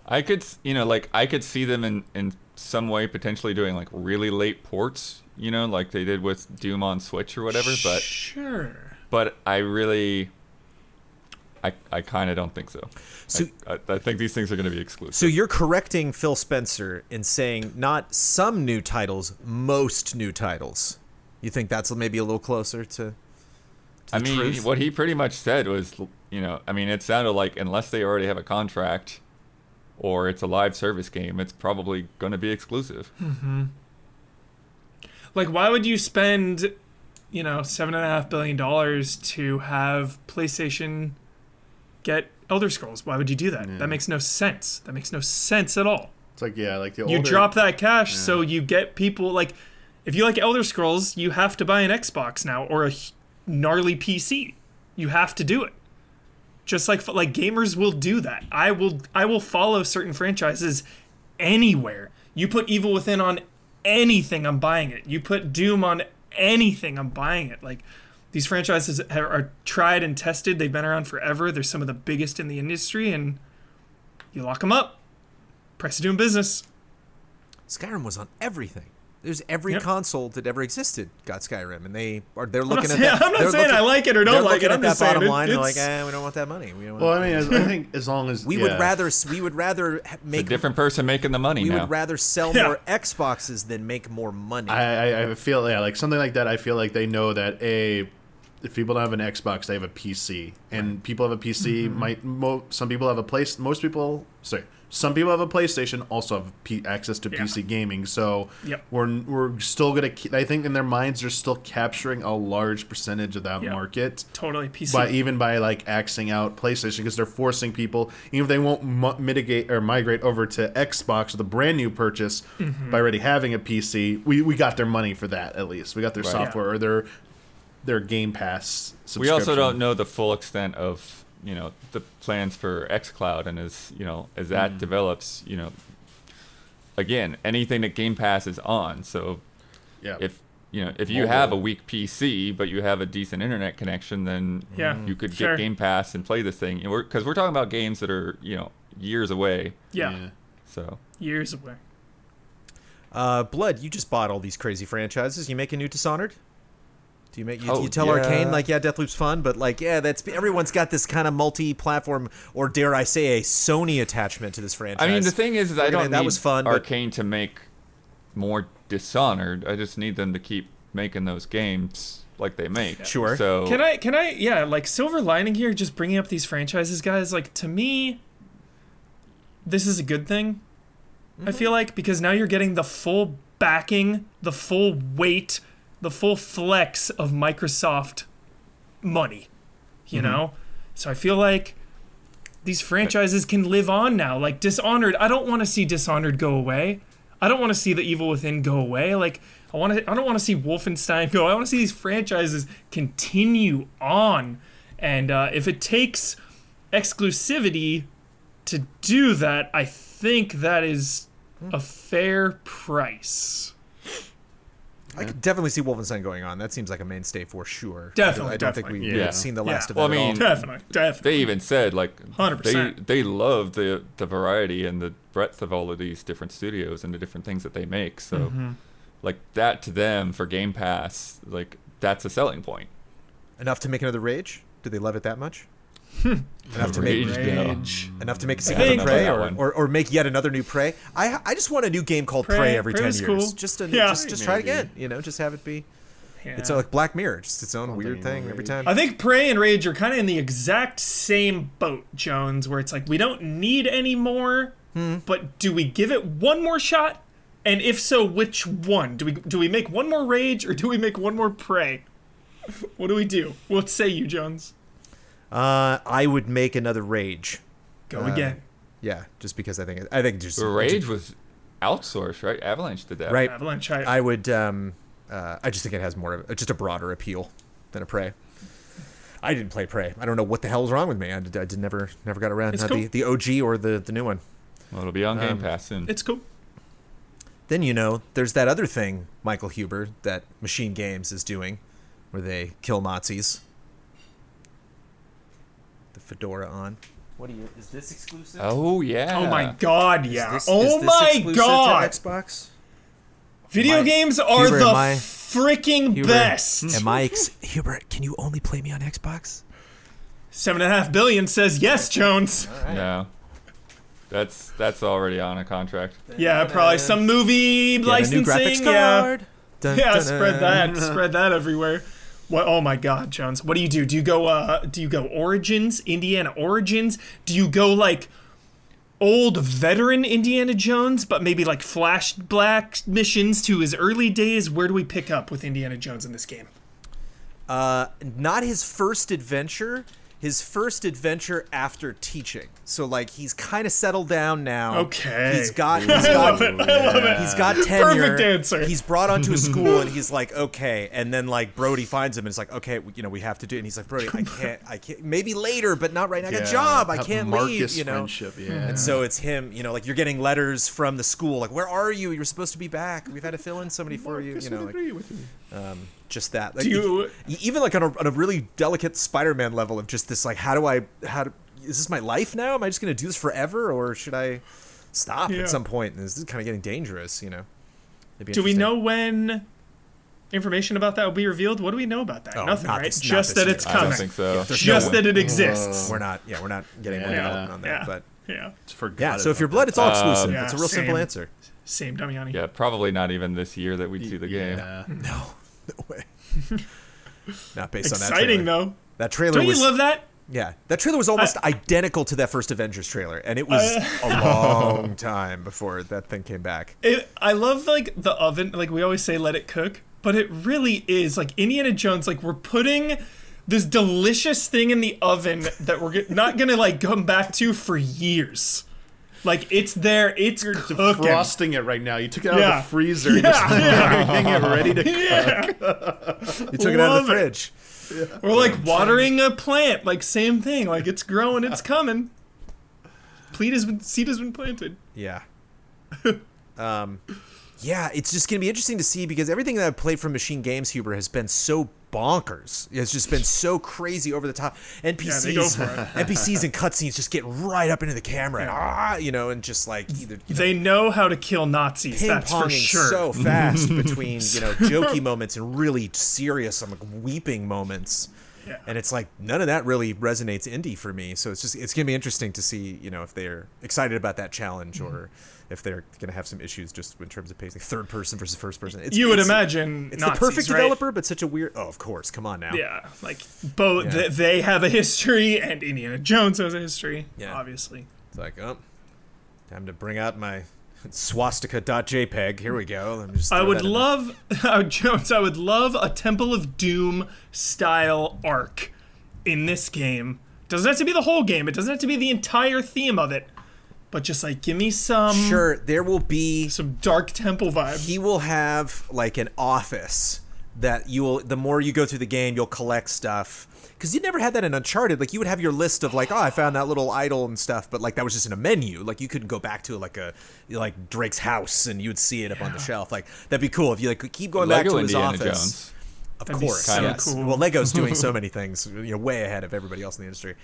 I could, you know, like I could see them in in some way potentially doing like really late ports, you know, like they did with Doom on Switch or whatever. But sure. but I really, I I kind of don't think so. So- I, I, I think these things are going to be exclusive. So you're correcting Phil Spencer in saying not some new titles, most new titles. You think that's maybe a little closer to? to I mean, truth? what he pretty much said was, you know, I mean, it sounded like unless they already have a contract or it's a live service game, it's probably going to be exclusive. Mm-hmm. Like, why would you spend, you know, seven and a half billion dollars to have PlayStation get Elder Scrolls? Why would you do that? Yeah. That makes no sense. That makes no sense at all. It's like yeah, like the You drop that cash so you get people like, if you like Elder Scrolls, you have to buy an Xbox now or a gnarly PC. You have to do it. Just like like gamers will do that. I will I will follow certain franchises anywhere. You put Evil Within on anything, I'm buying it. You put Doom on anything, I'm buying it. Like these franchises are, are tried and tested. They've been around forever. They're some of the biggest in the industry, and you lock them up. Price of doing business. Skyrim was on everything. There's every Yep. console that ever existed got Skyrim, and they are they're I'm not, looking at saying, that. I'm not they're saying looking- I like it or they're don't like looking it. I'm that just saying bottom it- line. and They're like, it's- eh, we don't want that money. We don't Well, want I mean, as, I think as long as we yeah. would rather we would rather ha- It's a make different person making the money we now. would rather sell Yeah. more Xboxes than make more money. I, I I feel yeah, like something like that. I feel like they know that a if people don't have an Xbox, they have a PC, and people have a PC. Might mo- some people have a place. Most people, sorry, some people have a PlayStation. Also have P- access to Yeah. PC gaming. So Yep. we're we're still gonna. Keep, I think in their minds, they're still capturing a large percentage of that Yep. market. Totally PC. By even by like axing out PlayStation because they're forcing people, even if they won't mu- mitigate or migrate over to Xbox with a brand new purchase Mm-hmm. by already having a PC, we, we got their money for that at least. We got their Right. software or their their Game Pass. we also don't know the full extent of you know the plans for xCloud, and as you know as that Mm. develops, you know, again anything that Game Pass is on. So Yeah. if you know if you have a weak PC but you have a decent internet connection, then Yeah, you could sure. get Game Pass and play this thing. Because we're, 'cause we're talking about games that are you know years away. yeah, So years away. Uh, Blood, you just bought all these crazy franchises. You make a new Dishonored? Do you make you, Oh, you tell yeah. Arcane like yeah, Deathloop's fun, but like yeah, that's everyone's got this kind of multi-platform or dare I say a Sony attachment to this franchise. I mean, the thing is, is I We're gonna- don't that need was fun, but- Arcane to make more Dishonored. I just need them to keep making those games like they make. Sure. So Can I? Can I? Yeah, like silver lining here, just bringing up these franchises, guys. Like to me, this is a good thing. I mm-hmm. feel like because now you're getting the full backing, the full weight, the full flex of Microsoft money. You know, so I feel like these franchises can live on now. Like Dishonored, I don't want to see Dishonored go away. I don't want to see the Evil Within go away. Like I want to. I don't want to see Wolfenstein go. I want to see these franchises continue on. And uh, if it takes exclusivity to do that, I think that is a fair price. I could definitely see Wolfenstein going on. That seems like a mainstay for sure. Definitely, I don't think definitely. we, Yeah. have seen the Yeah. last of Well, it I at all. mean- Definitely, definitely. they even said like 100%. they they love the the variety and the breadth of all of these different studios and the different things that they make. So Mm-hmm. like that to them for Game Pass, like that's a selling point. Enough to make another Rage? Do they love it that much? Enough to make Rage enough to make a think- sequel to That Prey, or, or, or make yet another new Prey. I I just want a new game called Prey, Prey- every Prey ten years. cool. Just a, Yeah. just just try it again. You know, just have it be. Yeah. It's like Black Mirror, just its own weird thing more every time. I think Prey and Rage are kind of in the exact same boat, Jones, where it's like we don't need any more, Hmm. but do we give it one more shot? And if so, which one? Do we do we make one more Rage or do we make one more Prey? What do we do? What say you, Jones? Uh, I would make another Rage. Go Uh, again. Yeah, just because I think I think just The Rage was outsourced, right? Avalanche did that. right. Avalanche. I, I would. Um, uh, I just think it has more of just a broader appeal than a Prey. I didn't play Prey. I don't know what the hell is wrong with me. I did, I did never never got around It's cool. the the OG or the the new one. Well, it'll be on Game Um, Pass soon. it's cool. Then you know there's that other thing Michael Huber that Machine Games is doing, where they kill Nazis. The fedora on. What do you? Is this exclusive? oh yeah. Oh my God! Yeah. Is this- oh is this my exclusive to God! Xbox. Video Am I- games are Huber, the am I- freaking Huber, best. Am I ex- Hubert? Can you only play me on Xbox? Seven and a half billion says yes, Jones. No. That's that's already on a contract. Yeah, probably some movie Get a new licensing. graphics yeah. card. Dun, Yeah, dun, spread dun. that, spread that everywhere. What? Oh my God, Jones! What do you do? Do you go? Uh, do you go Origins, Indiana Origins? Do you go like old veteran Indiana Jones, but maybe like flashback missions to his early days? Where do we pick up with Indiana Jones in this game? Uh, not his first adventure. His first adventure after teaching. So like he's kind of settled down now. Okay. He's got. He's got. He's got tenure. Perfect answer. He's brought onto a school and he's like, okay. And then like Brody finds him and it's like, okay, you know, we have to do it. And he's like, Brody, I can't. I can't. Maybe later, but not right now. I got a job. I can't Marcus leave. You know. friendship, yeah. And so it's him, you know, like you're getting letters from the school, like, where are you? You're supposed to be back. We've had to fill in somebody for you, you know, like, um, just that. Like, Do you- even like on a, on a really delicate Spider-Man level of just this, like, how do I, how do, is this my life now? Am I just gonna do this forever, or should I stop Yeah. at some point? And this is kind of getting dangerous, you know. Do we know when information about that will be revealed? What do we know about that? Oh, Nothing, not right? this- Just this that year. it's I coming. don't think so. there's Just no that it exists. We're not, yeah, we're not getting more Yeah. development on that, Yeah. but yeah. Forgot yeah. So if about your blood, it's all Uh, exclusive. Yeah, it's a real simple same. answer. Same Damiani. Yeah, probably not even this year that we'd see the game. Yeah. No, no way. not based on that. Exciting trailer. though. That trailer Don't you love that? Yeah, that trailer was almost identical to that first Avengers trailer, and it was a long time before that thing came back. It, I love like the oven. Like we always say, let it cook, but it really is like Indiana Jones. Like we're putting this delicious thing in the oven that we're not gonna like come back to for years. Like it's there. It's cooking. Frosting it right now. You took it out Yeah. of the freezer and Yeah, just yeah. it ready to Yeah. You took it out of the fridge. We're like watering a plant. Like same thing. Like it's growing. It's coming. Seed has been seed has been planted. Yeah. um, yeah, it's just gonna be interesting to see because everything that I've played from Machine Games Huber has been so bonkers. It's just been so crazy over the top. NPCs, they go for it. NPCs and cutscenes just get right up into the camera, and, ah, you know, and just like either you know, They know how to kill Nazis. That's for ponging sure. so fast between you know jokey moments and really serious, I'm like weeping moments. Yeah. And it's like none of that really resonates indie for me. So it's just it's gonna be interesting to see you know if they're excited about that challenge Mm-hmm. or if they're gonna have some issues just in terms of pacing, third person versus first person. It's, you would it's- imagine it's Nazis, the perfect right? developer, but such a weird. Oh, of course, come on now. Yeah, like both Yeah. th- they have a history, and Indiana Jones has a history. Yeah. obviously. It's like oh, time to bring out my swastika.jpg. Here we go. Let me just I would that in there. love uh, Jones. I would love a Temple of Doom style arc in this game. Doesn't have to be the whole game. It doesn't have to be the entire theme of it. But just like give me some Sure, there will be some dark temple vibes. he will have like an office that you will the more you go through the game you'll collect stuff. Because you never had that in uncharted. Like you would have your list of like oh i found that little idol and stuff but like that was just in a menu. Like you couldn't go back to like a like drake's house and you'd see it up on the shelf. Like that'd be cool if you like keep going back Lego to his Indiana office. Jones. of That'd be course. so yes. cool. well lego's doing so many things you know way ahead of everybody else in the industry.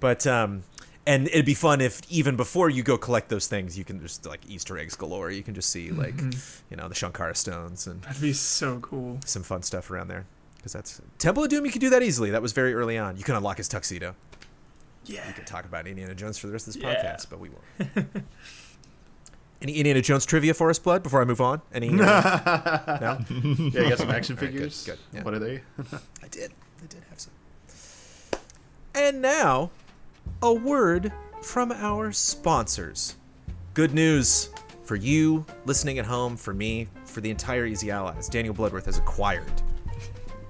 But um and it'd be fun if even before you go collect those things, you can just like Easter eggs galore. You can just see like, Mm-hmm. you know, the Sankara stones and That'd be so cool. some fun stuff around there. Because that's Temple of Doom. You could do that easily. That was very early on. You can unlock his tuxedo. Yeah. We can talk about Indiana Jones for the rest of this Yeah. podcast, but we won't. Any Indiana Jones trivia for us, Blood, before I move on? Any? Uh, no? Yeah, you got some action All right, good, figures. good, yeah. What are they? I did. I did have some. And now, a word from our sponsors. Good news for you listening at home, for me, for the entire Easy Allies. Daniel Bloodworth has acquired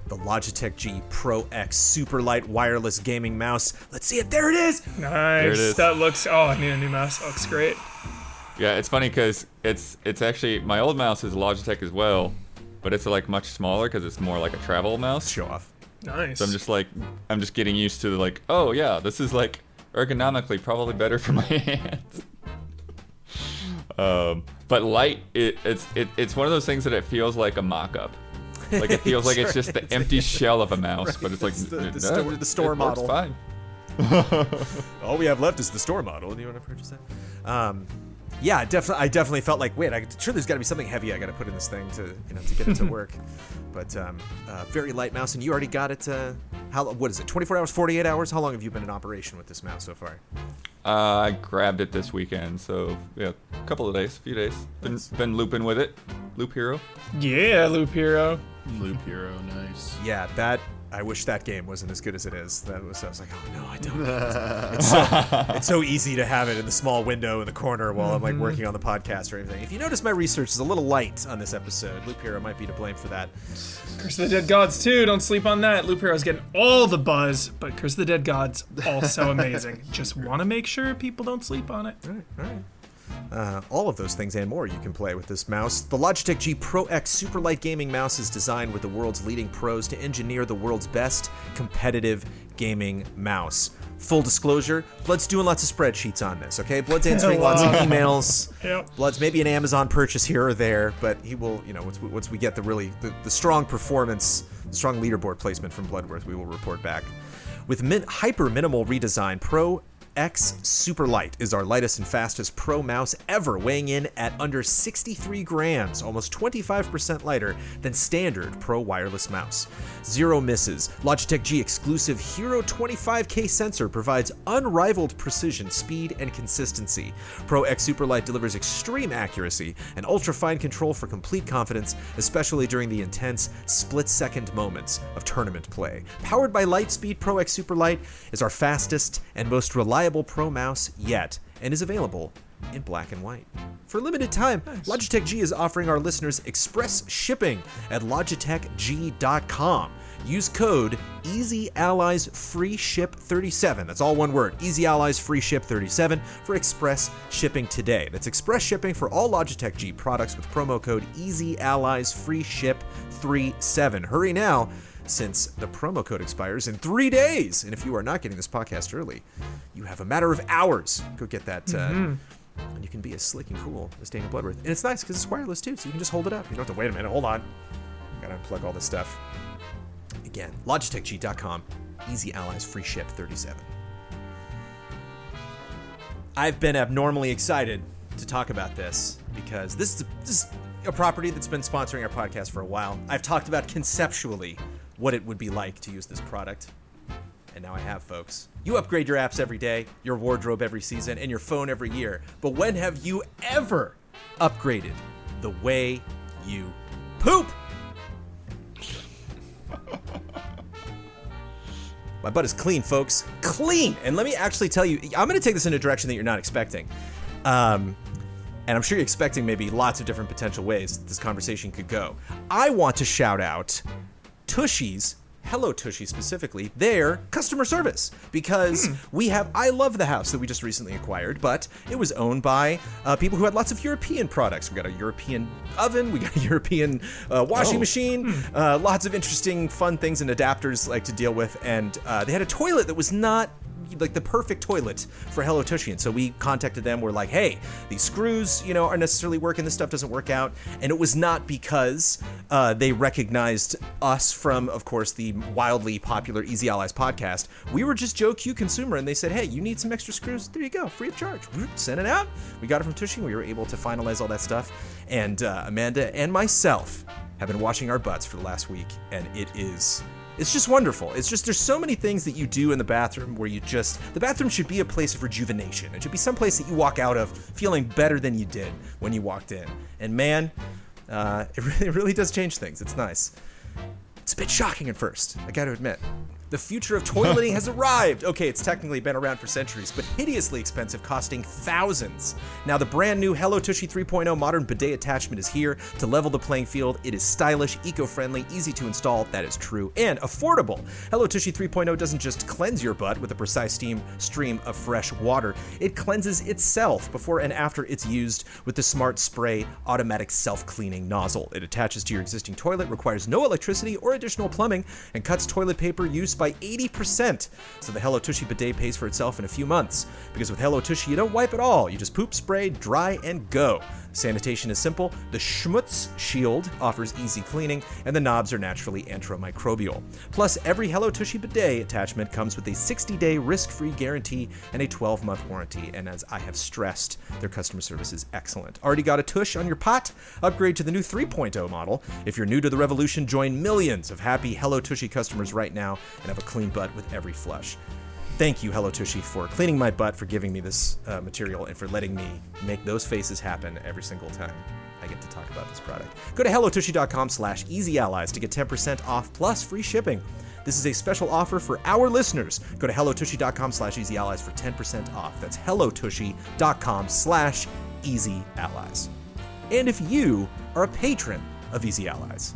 the Logitech G Pro X Super Light Wireless Gaming Mouse. Let's see it. There it is. Nice. it is. That looks. Oh, I need a new mouse. That looks great. Yeah, it's funny because it's it's actually my old mouse is Logitech as well, but it's like much smaller because it's more like a travel mouse. Show off. Nice. So I'm just like I'm just getting used to like oh yeah this is like ergonomically probably better for my hands. um, but light it, it's it, it's one of those things that it feels like a mock-up. Like it feels like it's just the is. empty shell of a mouse, but it's like It's the- the "No, store- the store it model." Fine. All we have left is the store model. Do you want to purchase that? Um, yeah, definitely. I definitely felt like, wait, I'm sure there's got to be something heavy I got to put in this thing to, you know, to get it to work. But um, uh, very light mouse, and you already got it. Uh, how? What is it? 24 hours, 48 hours? How long have you been in operation with this mouse so far? Uh, I grabbed it this weekend, so yeah, a couple of days, a few days. Been Nice. been looping with it, Loop Hero. yeah, Loop Hero. Loop Hero, nice. Yeah, that. I wish that game wasn't as good as it is. That was. I was like, oh no, I don't. it's, so, it's so easy to have it in the small window in the corner while I'm like mhm. working on the podcast or anything. If you notice, my research is a little light on this episode. Loop Hero might be to blame for that. Curse of the Dead Gods too. Don't sleep on that. Loop Hero's getting all the buzz, but Curse of the Dead Gods also amazing. Just want to make sure people don't sleep on it. All right, all right. Uh, all of those things and more you can play with this mouse. The Logitech G Pro X Super Light Gaming Mouse is designed with the world's leading pros to engineer the world's best competitive gaming mouse. Full disclosure, Blood's doing lots of spreadsheets on this, okay? Blood's answering lots of emails. Yep. Blood's maybe an Amazon purchase here or there, but he will, you know, once we, once we get the really the, the strong performance, the strong leaderboard placement from Bloodworth, we will report back. With min- hyper minimal redesign, Pro X Super Light is our lightest and fastest Pro mouse ever, weighing in at under 63 grams, almost 25% lighter than standard Pro wireless mouse. Zero misses. Logitech G exclusive Hero 25K sensor provides unrivaled precision, speed, and consistency. Pro X Super Light delivers extreme accuracy and ultra fine control for complete confidence, especially during the intense split second moments of tournament play. Powered by Lightspeed, Pro X Super Light is our fastest and most reliable Pro mouse yet and is available in black and white. For a limited time, Logitech G is offering our listeners express shipping at logitechg.com. Use code EasyAlliesFreeShip37. That's all one word. EasyAlliesFreeShip37 for express shipping today. That's express shipping for all Logitech G products with promo code EasyAlliesFreeShip37. Hurry now since the promo code expires in three days. And if you are not getting this podcast early, you have a matter of hours. Go get that. Uh, and you can be as slick and cool as Daniel Bloodworth. And it's nice because it's wireless too, so you can just hold it up. You don't have to wait a minute. Hold on. Gotta unplug all this stuff. Again, logitechg.com. Easy Allies free ship 37. I've been abnormally excited to talk about this because this is, this is a property that's been sponsoring our podcast for a while. I've talked about conceptually what it would be like to use this product. And now I have, folks. You upgrade your apps every day, your wardrobe every season, and your phone every year. But when have you ever upgraded the way you poop? My butt is clean, folks. Clean! And let me actually tell you, I'm going to take this in a direction that you're not expecting. Um, and I'm sure you're expecting maybe lots of different potential ways this conversation could go. I want to shout out Tushy's, Hello Tushy specifically, their customer service because we have. I love the house that we just recently acquired, but it was owned by uh, people who had lots of European products. We got a European oven, we got a European uh, washing Oh. machine, uh, lots of interesting, fun things and adapters like to deal with, and uh, they had a toilet that was not like the perfect toilet for Hello Tushy. And so we contacted them. We're like, hey, these screws, you know, aren't necessarily working. This stuff doesn't work out. And it was not because uh, they recognized us from, of course, the wildly popular Easy Allies podcast. We were just Joe Q Consumer, and they said, hey, you need some extra screws? There you go, free of charge. Whoop, Sent it out. We got it from Tushy. We were able to finalize all that stuff. And uh, Amanda and myself have been washing our butts for the last week, and it is It's just wonderful. It's just there's so many things that you do in the bathroom where you just the bathroom should be a place of rejuvenation. It should be some place that you walk out of feeling better than you did when you walked in. And man, uh, it, really, it really does change things. It's nice. It's a bit shocking at first, I gotta admit. The future of toileting has arrived. Okay, it's technically been around for centuries, but hideously expensive, costing thousands. Now, the brand new Hello Tushy 3.0 modern bidet attachment is here to level the playing field. It is stylish, eco friendly, easy to install, that is true, and affordable. Hello Tushy 3.0 doesn't just cleanse your butt with a precise steam stream of fresh water, it cleanses itself before and after it's used with the Smart Spray automatic self cleaning nozzle. It attaches to your existing toilet, requires no electricity or additional plumbing, and cuts toilet paper use by 80%. So the Hello Tushy bidet pays for itself in a few months. Because with Hello Tushy, you don't wipe at all. You just poop, spray, dry, and go. Sanitation is simple. The Schmutz Shield offers easy cleaning, and the knobs are naturally antimicrobial. Plus, every Hello Tushy bidet attachment comes with a 60-day risk-free guarantee and a 12-month warranty. And as I have stressed, their customer service is excellent. Already got a tush on your pot? Upgrade to the new 3.0 model. If you're new to the revolution, join millions of happy Hello Tushy customers right now and have a clean butt with every flush. Thank you, Hello Tushy, for cleaning my butt, for giving me this uh, material, and for letting me make those faces happen every single time I get to talk about this product. Go to hellotushy.com slash easyallies to get 10% off plus free shipping. This is a special offer for our listeners. Go to hellotushy.com slash easyallies for 10% off. That's hellotushy.com slash easyallies. And if you are a patron of Easy Allies,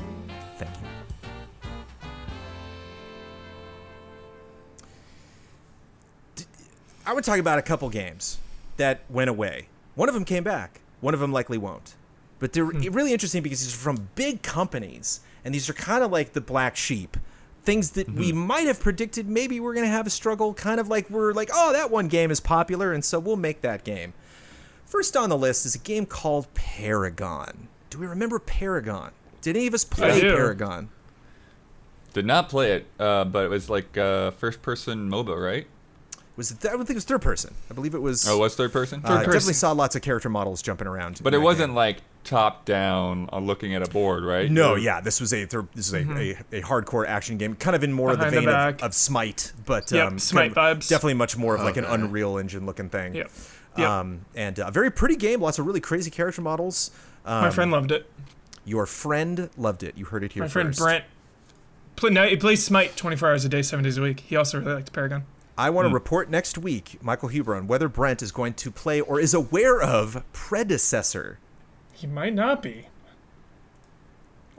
I would talk about a couple games that went away. One of them came back. One of them likely won't. But they're really interesting because these are from big companies, and these are kind of like the black sheep. Things that we might have predicted maybe we're going to have a struggle, kind of like we're like, oh, that one game is popular, and so we'll make that game. First on the list is a game called Paragon. Do we remember Paragon? Did any of us play. Paragon? Did not play it, uh, but it was like uh, first-person MOBA, right? Was it? I don't think it was third person. I believe it was. Oh, it was third-person. Third uh, definitely saw lots of character models jumping around. but it wasn't game. like top-down on looking at a board, right? No, It was- yeah, this was a thir- this is a, a, a hardcore action game, kind of in more of the Behind the vein of, of Smite, but Yep, um, Smite kind of- vibes. Definitely much more of like an Unreal Engine looking thing. Yep. Yep. Um, and a very pretty game, lots of really crazy character models. Um, My friend loved it. your friend loved it. You heard it here My friend. Brent. Play, now he plays Smite 24 hours a day, seven days a week. He also really liked Paragon. I want to hmm. report next week, Michael Huber, on whether Brent is going to play or is aware of Predecessor. He might not be.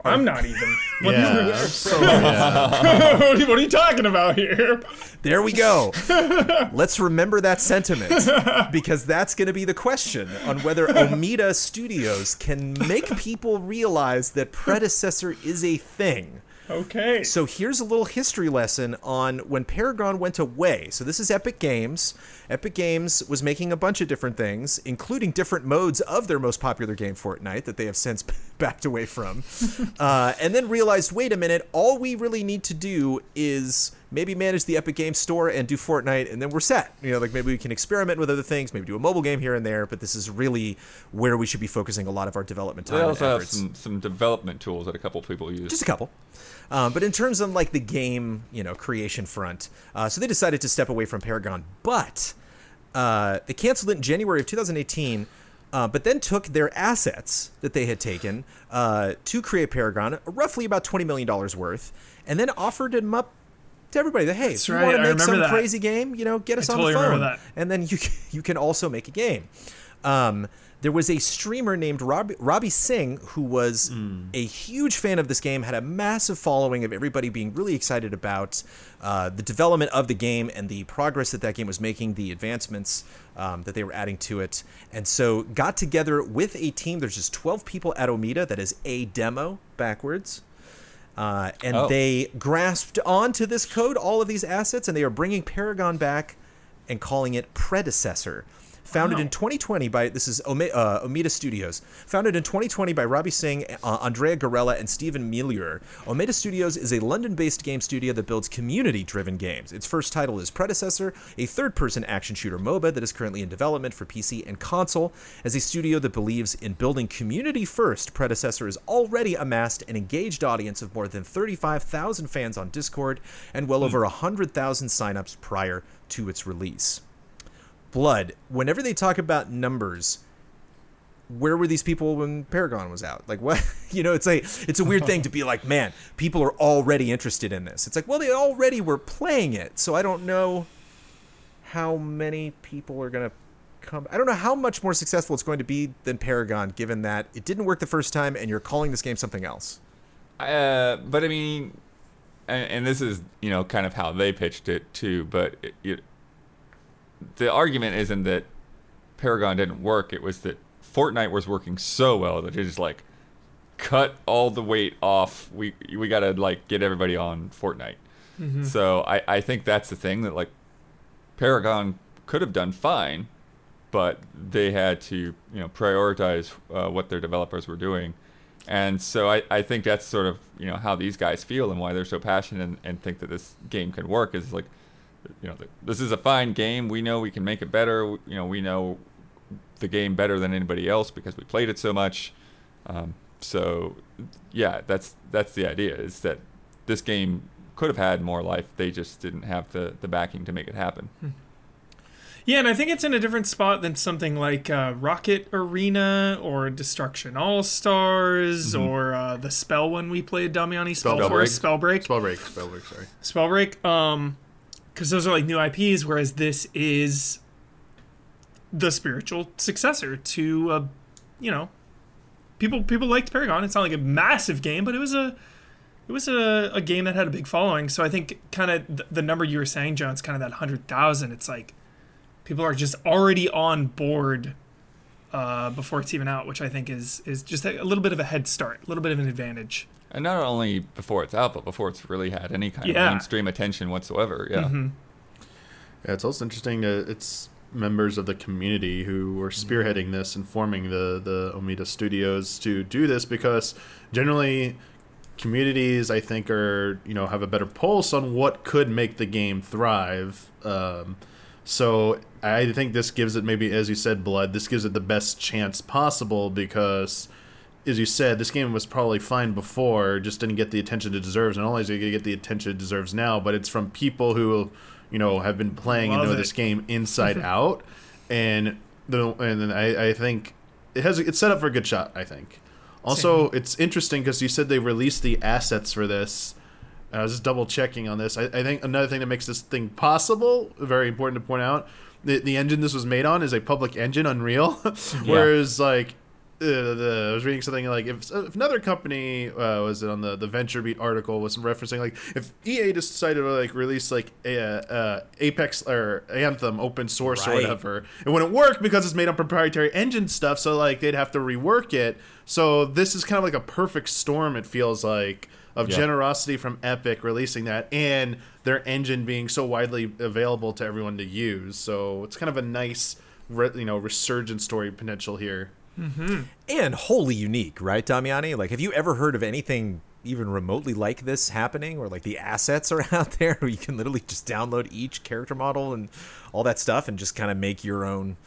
I'm not even. What, Yeah. so, yeah. what are you talking about here? There we go. Let's remember that sentiment because that's going to be the question on whether Omeda Studios can make people realize that predecessor is a thing. Okay. So here's a little history lesson on when Paragon went away. So this is Epic Games. Epic Games was making a bunch of different things, including different modes of their most popular game, Fortnite, that they have since backed away from. uh, and then realized, wait a minute, all we really need to do is maybe manage the Epic Games Store and do Fortnite, and then we're set. You know, like maybe we can experiment with other things, maybe do a mobile game here and there, but this is really where we should be focusing a lot of our development time They and also have some, some development tools that a couple people use. just a couple. Um, but in terms of like the game, you know, creation front, uh, so they decided to step away from Paragon, but uh, they canceled it in January of 2018. Uh, but then took their assets that they had taken uh, to create Paragon, roughly about $20 million worth, and then offered them up to everybody that, hey, if you right, want to make some that. crazy game, you know, get us on totally the phone. And then you, can- you can also make a game. Um, there was a streamer named Robbie, Robbie Singh who was a huge fan of this game, had a massive following of everybody being really excited about uh, the development of the game and the progress that that game was making, the advancements um, that they were adding to it. And so got together with a team. There's just 12 people at Omeda. That is a demo backwards. Uh, and Oh. they grasped onto this code, all of these assets, and they are bringing Paragon back and calling it Predecessor. Founded Wow. in 2020 by this is Ome, uh, Omeda Studios. Founded in 2020 by Robbie Singh, uh, Andrea Garella, and Stephen Meilleur. Omeda Studios is a London-based game studio that builds community-driven games. Its first title is Predecessor, a third-person action shooter MOBA that is currently in development for PC and console. As a studio that believes in building community first, Predecessor has already amassed an engaged audience of more than 35,000 fans on Discord and well over 100,000 signups prior to its release. Blood, whenever they talk about numbers, where were these people when Paragon was out? Like what? You know, it's a it's a weird thing to be like, man, people are already interested in this. It's like, well, they already were playing it, so I don't know how many people are gonna come. I don't know how much more successful it's going to be than Paragon, given that it didn't work the first time, and you're calling this game something else. Uh, but I mean, and, and this is you know kind of how they pitched it too. But it, it, the argument isn't that Paragon didn't work. It was that Fortnite was working so well that it just like cut all the weight off. We we gotta like get everybody on Fortnite. So I I think that's the thing that like Paragon could have done fine, but they had to you know prioritize uh, what their developers were doing. And so I, I think that's sort of you know how these guys feel and why they're so passionate and, and think that this game can work is like you know th- this is a fine game we know we can make it better you know we know the game better than anybody else because we played it so much um, so yeah that's that's the idea is that this game could have had more life they just didn't have the the backing to make it happen Yeah, and I think it's in a different spot than something like uh, Rocket Arena or Destruction All Stars or uh, the spell one we played, Damiani Spell Spellbreak. Force, Spellbreak. Spellbreak. Spellbreak. Sorry. Spellbreak. Um, because those are like new IPs, whereas this is the spiritual successor to, uh, you know, people people liked Paragon. It's not like a massive game, but it was a it was a, a game that had a big following. So I think kind of the, the number you were saying, Jones, kind of that hundred thousand. It's like people are just already on board uh, before it's even out, which I think is is just a, a little bit of a head start, a little bit of an advantage. And not only before it's out but before it's really had any kind Yeah. of mainstream attention whatsoever yeah Mm-hmm. Yeah, it's also interesting that it's members of the community who were spearheading this and forming the the Omeda Studios to do this because generally communities I think are you know have a better pulse on what could make the game thrive. Um, so I think this gives it maybe as you said, blood. This gives it the best chance possible because. As you said, this game was probably fine before, just didn't get the attention it deserves. and only is it going to get the attention it deserves now, but it's from people who, you know, have been playing and know it. this game inside out, and the and then I, I think it has it's set up for a good shot. I think. Also, it's interesting because you said they released the assets for this. I was just double checking on this. I, I think another thing that makes this thing possible, very important to point out, the, the engine this was made on is a public engine, Unreal. Whereas, like, uh, I was reading something like if, if another company uh, was it on the the VentureBeat article was referencing like if EA just decided to like release like a, uh, Apex or Anthem open source or whatever, it wouldn't work because it's made on proprietary engine stuff. So like they'd have to rework it. So this is kind of like a perfect storm. It feels like of Yeah. generosity from Epic releasing that and their engine being so widely available to everyone to use. So it's kind of a nice, re- you know, resurgent story potential here. And wholly unique, right, Damiani? Like, have you ever heard of anything even remotely like this happening, where like the assets are out there, where you can literally just download each character model and all that stuff, and just kind of make your own,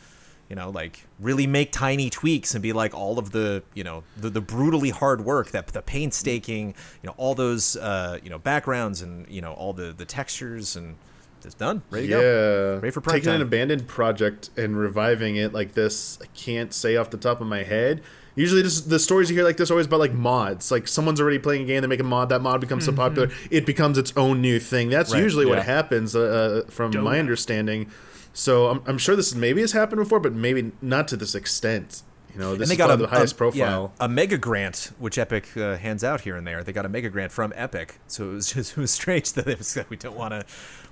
you know, like really make tiny tweaks and be like all of the, you know, the, the brutally hard work, that the painstaking, you know, all those, uh, you know, backgrounds and you know all the the textures and it's done, ready to go. yeah. go. Ready for prime Taking an abandoned project and reviving it like this, I can't say off the top of my head. Usually, just the stories you hear like this are always about like mods. Like someone's already playing a game, they make a mod, that mod becomes so popular, it becomes its own new thing. That's Right, usually what happens, uh, uh, from my understanding. So I'm, I'm sure this maybe has happened before, but maybe not to this extent. You know, this and they is got a, probably the highest a- profile. yeah, a mega grant, which Epic uh, hands out here and there. They got a mega grant from Epic, so it was just it was strange that it was we don't want to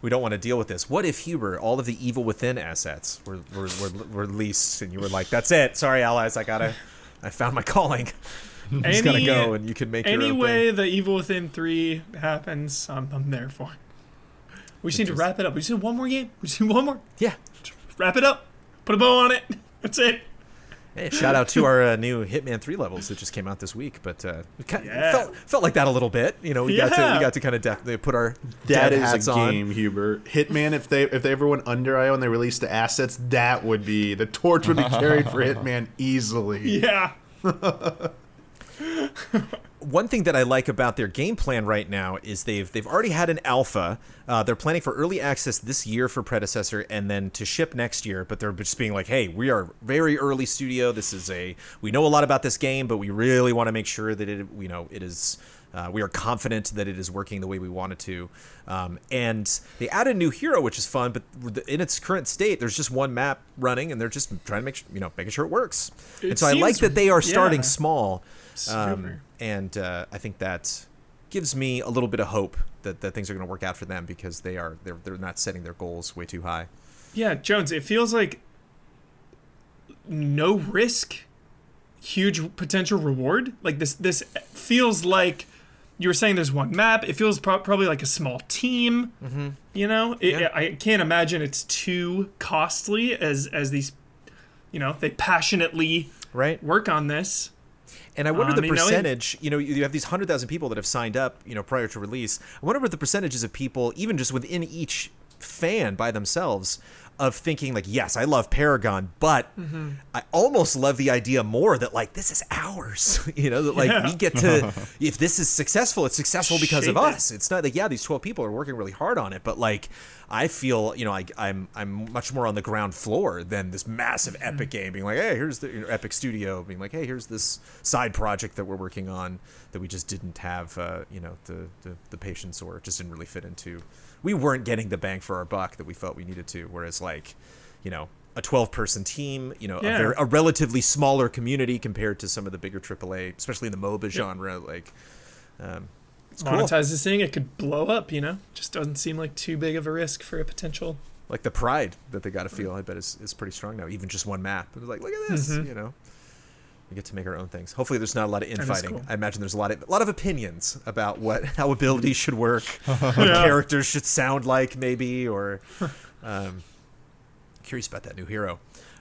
we don't want to deal with this. What if Huber, all of the Evil Within assets were were, were, were released, and you were like, "That's it, sorry, allies, I gotta, I found my calling." I'm just gonna go, and you can make your Any own way thing. the Evil Within 3 happens, I'm, I'm there for. We just need to wrap it up. We just need one more game. We just need one more. Yeah, Wrap it up. Put a bow on it. That's it. Hey, shout out to our uh, new Hitman Three levels that just came out this week, but uh, it kind Yeah. felt felt like that a little bit. You know, we got to we got to kind of definitely put our That dev is a on. game, Huber. Hitman, if they if they ever went under IO and they released the assets, that would be the torch would be carried for Hitman easily. Yeah. One thing that I like about their game plan right now is they've they've already had an alpha. Uh, they're planning for early access this year for predecessor, and then to ship next year. But they're just being like, "Hey, we are very early studio. This is a we know a lot about this game, but we really want to make sure that it you know it is." Uh, we are confident that it is working the way we want it to. Um, and they added a new hero, which is fun, but in its current state, there's just one map running, and they're just trying to make sure, you know making sure it works. It and so I like that they are starting yeah. small. Um. And uh, I think that gives me a little bit of hope that, that things are going to work out for them because they are they're, they're not setting their goals way too high. Yeah, Jones, it feels like no risk, huge potential reward. Like this this feels like you were saying there's one map. It feels pro- probably like a small team. Mm-hmm. You know, it, Yeah. I can't imagine it's too costly as as these, you know, they passionately Right. work on this. And I wonder Uh, the no, percentage. You know, you you have these hundred thousand people that have signed up. You know, prior to release. I wonder what the percentages of people, even just within each fan by themselves, of thinking like, yes, I love Paragon, but Mm-hmm. I almost love the idea more that like this is ours. you know, that like Yeah. we get to. if this is successful, it's successful because of Shape it. us. It's not like yeah, these twelve people are working really hard on it, but like. I feel, you know, I, I'm I'm much more on the ground floor than this massive Mm-hmm. epic game being like, hey, here's the you know, Epic Studio being like, hey, here's this side project that we're working on that we just didn't have, uh, you know, the, the the patience or just didn't really fit into. We weren't getting the bang for our buck that we felt we needed to. Whereas, like, you know, a 12 person team, you know, Yeah. a, very, a relatively smaller community compared to some of the bigger AAA, especially in the MOBA genre, like. Um, it's cool. Monetize this thing, it could blow up. You know, just doesn't seem like too big of a risk for a potential. like the pride that they got to feel, I bet is, is pretty strong now. Even just one map, it's like, look at this, Mhm. you know. We get to make our own things. Hopefully, there's not a lot of infighting. cool. I imagine there's a lot of a lot of opinions about what how abilities should work, what Yeah. characters should sound like, maybe, or um, curious about that new hero.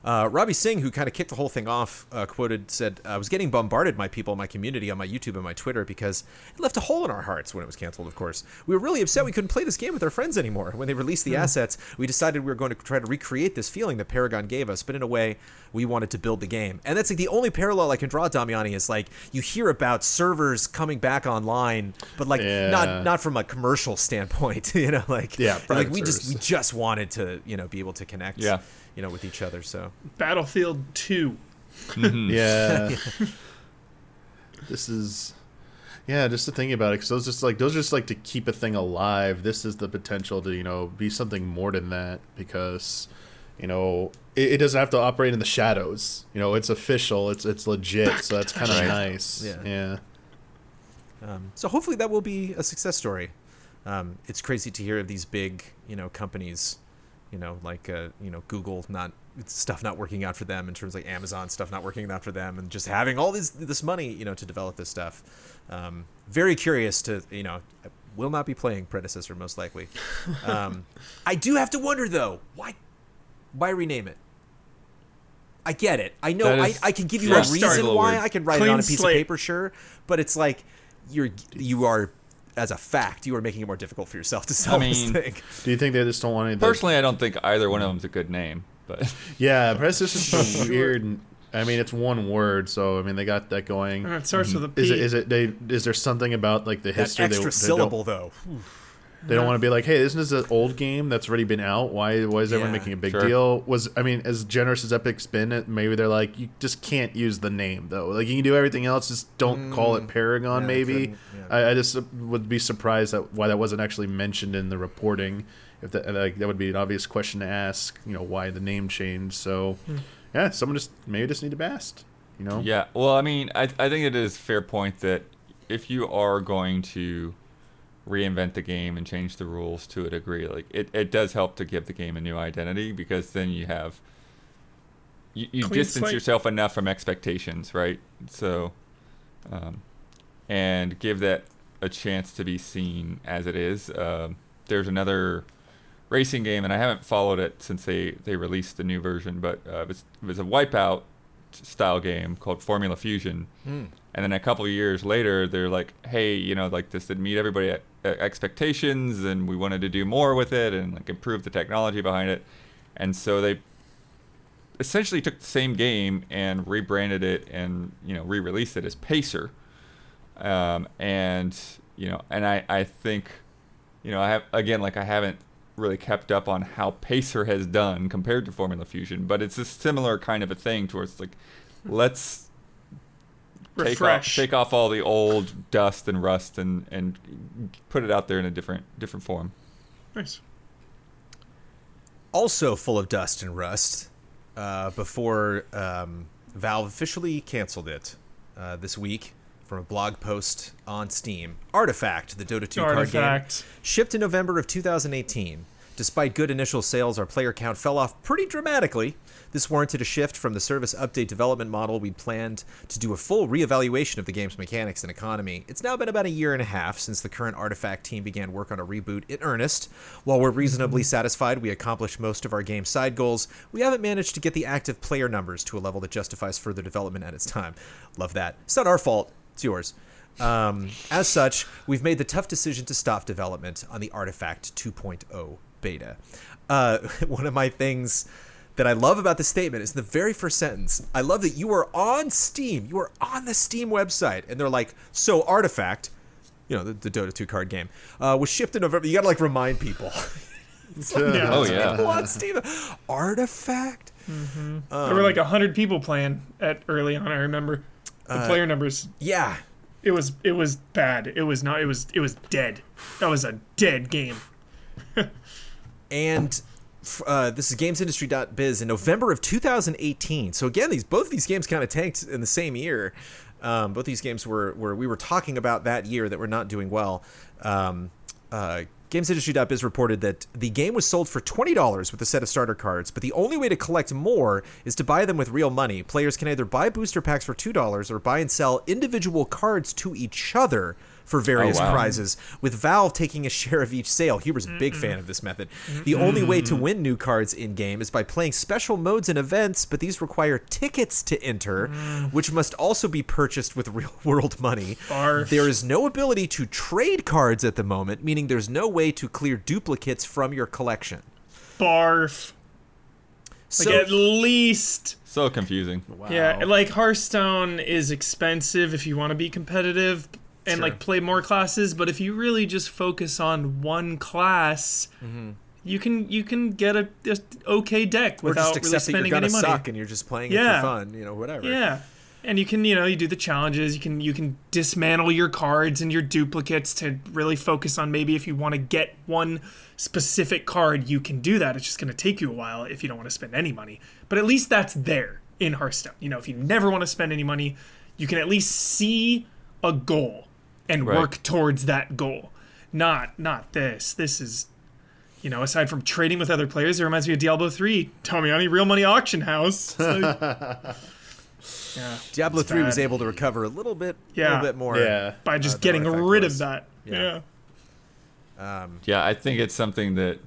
Uh, Robbie Singh, who kind of kicked the whole thing off, uh, quoted, said, I was getting bombarded by people in my community on my YouTube and my Twitter because it left a hole in our hearts when it was canceled, of course. We were really upset we couldn't play this game with our friends anymore. When they released the assets, we decided we were going to try to recreate this feeling that Paragon gave us, but in a way, we wanted to build the game. And that's like the only parallel I can draw, Damiani, is like you hear about servers coming back online, but like Yeah. not not from a commercial standpoint, you know, like Yeah, like we just we just wanted to, you know, be able to connect Yeah. You know, with each other. So Battlefield Two. Yeah. this is yeah, just to think about it, because those just like those just like to keep a thing alive. This is the potential to you know be something more than that because you know it, it doesn't have to operate in the shadows. You know, it's official. It's it's legit. So that's kind of nice. Yeah. yeah. Um, so hopefully that will be a success story. Um, it's crazy to hear of these big, you know, companies, you know, like uh, you know Google not stuff not working out for them in terms of like Amazon stuff not working out for them, and just having all this this money, you know, to develop this stuff. Um, very curious to, you know, I will not be playing predecessor most likely. Um, I do have to wonder though, why, why rename it? I get it. I know. That I, I can give you yeah, a reason why. weird. I can write it on a piece slate. of paper, sure, but it's like you're you are as a fact you are making it more difficult for yourself to sell mean- this thing. Do you think they just don't want any? Personally, I don't think either one of them's a good name, but yeah, predecessor is so weird. I mean, it's one word, so I mean they got that going. It starts mhm. with a P. Is it? Is it? They? Is there something about like the history? That history? extra they, syllable though. They don't want to be like, hey, isn't this is an old game that's already been out. Why? Why is everyone Yeah. making a big Sure. deal? Was I mean, as generous as Epic's been, maybe they're like, you just can't use the name though. Like you can do everything else, just don't call it Paragon. Mm. Yeah, they maybe. couldn't, yeah. I, I just would be surprised that why that wasn't actually mentioned in the reporting. If that like that would be an obvious question to ask. You know, why the name changed? So, Hmm. yeah, someone just maybe just need to bast. You know. yeah. Well, I mean, I I think it is fair point that if you are going to reinvent the game and change the rules to a degree, like it, it does help to give the game a new identity because then you have you, you distance slate. yourself enough from expectations, right? So, um, and give that a chance to be seen as it is. Um, there's another racing game, and I haven't followed it since they, they released the new version. But uh, it, was, it was a Wipeout style game called Formula Fusion. And then a couple of years later, they're like, "Hey, you know, like this didn't meet everybody e- expectations, and we wanted to do more with it and like improve the technology behind it." And so they essentially took the same game and rebranded it and you know re-released it as Pacer. Um, and you know, and I I think, you know, I have again like I haven't really kept up on how Pacer has done compared to Formula Fusion, but it's a similar kind of a thing towards like, let's take off, take off all the old dust and rust and and put it out there in a different different form. Nice. also full of dust and rust uh, before um, Valve officially canceled it uh, this week from a blog post on Steam. Artifact, the Dota 2 card game, shipped in November of 2018. Despite good initial sales, our player count fell off pretty dramatically. This warranted a shift from the service update development model we planned to do a full reevaluation of the game's mechanics and economy. It's now been about a year and a half since the current Artifact team began work on a reboot in earnest. While we're reasonably satisfied we accomplished most of our game's side goals, we haven't managed to get the active player numbers to a level that justifies further development at its time. Love that. It's not our fault, it's yours. Um, as such, we've made the tough decision to stop development on the Artifact 2.0 beta. Uh, one of my things that I love about this statement is the very first sentence. I love that you are on Steam. You are on the Steam website, and they're like, "So Artifact, you know, the, the Dota 2 card game, uh, was shipped in November." You gotta like remind people. Yeah. Oh yeah. On Steam, Artifact. there Um, were like hundred people playing at early on. I remember the Uh, player numbers. Yeah, It was it was bad. It was not. It was it was dead. That was a dead game. And uh, this is gamesindustry.biz in November of 2018. So again, these both these games kind of tanked in the same year. Um, both these games were were we were talking about that year that were not doing well. Um, uh, GamesIndustry.biz reported that the game was sold for $20 with a set of starter cards, but the only way to collect more is to buy them with real money. Players can either buy booster packs for $2 or buy and sell individual cards to each other for various oh, wow. prizes, with Valve taking a share of each sale. Huber's a big fan of this method. The only way to win new cards in game is by playing special modes and events, but these require tickets to enter, mm. which must also be purchased with real world money. Barf. There is no ability to trade cards at the moment, meaning there's no way to clear duplicates from your collection. Barf. So, Like at least. So confusing. Wow. Yeah, like Hearthstone is expensive if you want to be competitive and Sure. like play more classes, but if you really just focus on one class, Mm-hmm. you can you can get a, a okay deck or without really accept that you're spending any money. suck and you're just playing it for fun, you know, whatever. Yeah. And you can, you know, you do the challenges, you can you can dismantle your cards and your duplicates to really focus on maybe if you want to get one specific card, you can do that. It's just going to take you a while if you don't want to spend any money. But at least that's there in Hearthstone. You know, if you never want to spend any money, you can at least see a goal and Right. work towards that goal. Not not this. This is you know, aside from trading with other players, it reminds me of Diablo 3, Tommy, Tomiani Real Money Auction House. Like- yeah. Diablo It's 3 was able to recover a little bit, a little bit more. Yeah. by just the getting rid was. of that. Yeah. Yeah. Um, Yeah, I think it's something that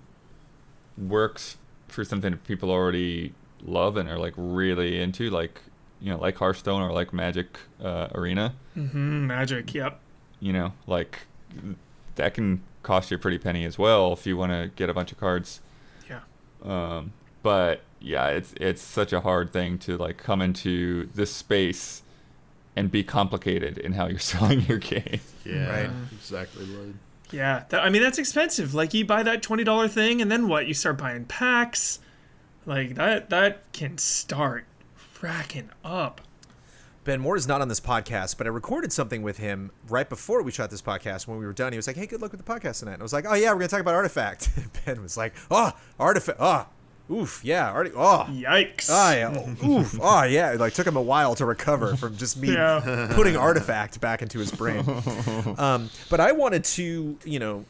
works for something that people already love and are like really into, like you know, like Hearthstone or like Magic uh, Arena. Mm, magic. Yep. You know, like that can cost you a pretty penny as well if you want to get a bunch of cards. Yeah. Um, but yeah, it's it's such a hard thing to like come into this space and be complicated in how you're selling your game. Yeah. Right. Exactly. Lloyd. Yeah. That, I mean, that's expensive. Like you buy that twenty dollar thing, and then what? You start buying packs. Like that. That can start racking up. Ben Moore is not on this podcast, but I recorded something with him right before we shot this podcast. When we were done, he was like, "Hey, good luck with the podcast tonight." And I was like, "Oh yeah, we're gonna talk about Artifact." ben was like, "Oh, Artifact. Oh, oof, yeah, Arti- Oh, Yikes. oh yeah, oof, oh yeah." It like took him a while to recover from just me Yeah. putting Artifact back into his brain. Um, but I wanted to, you know,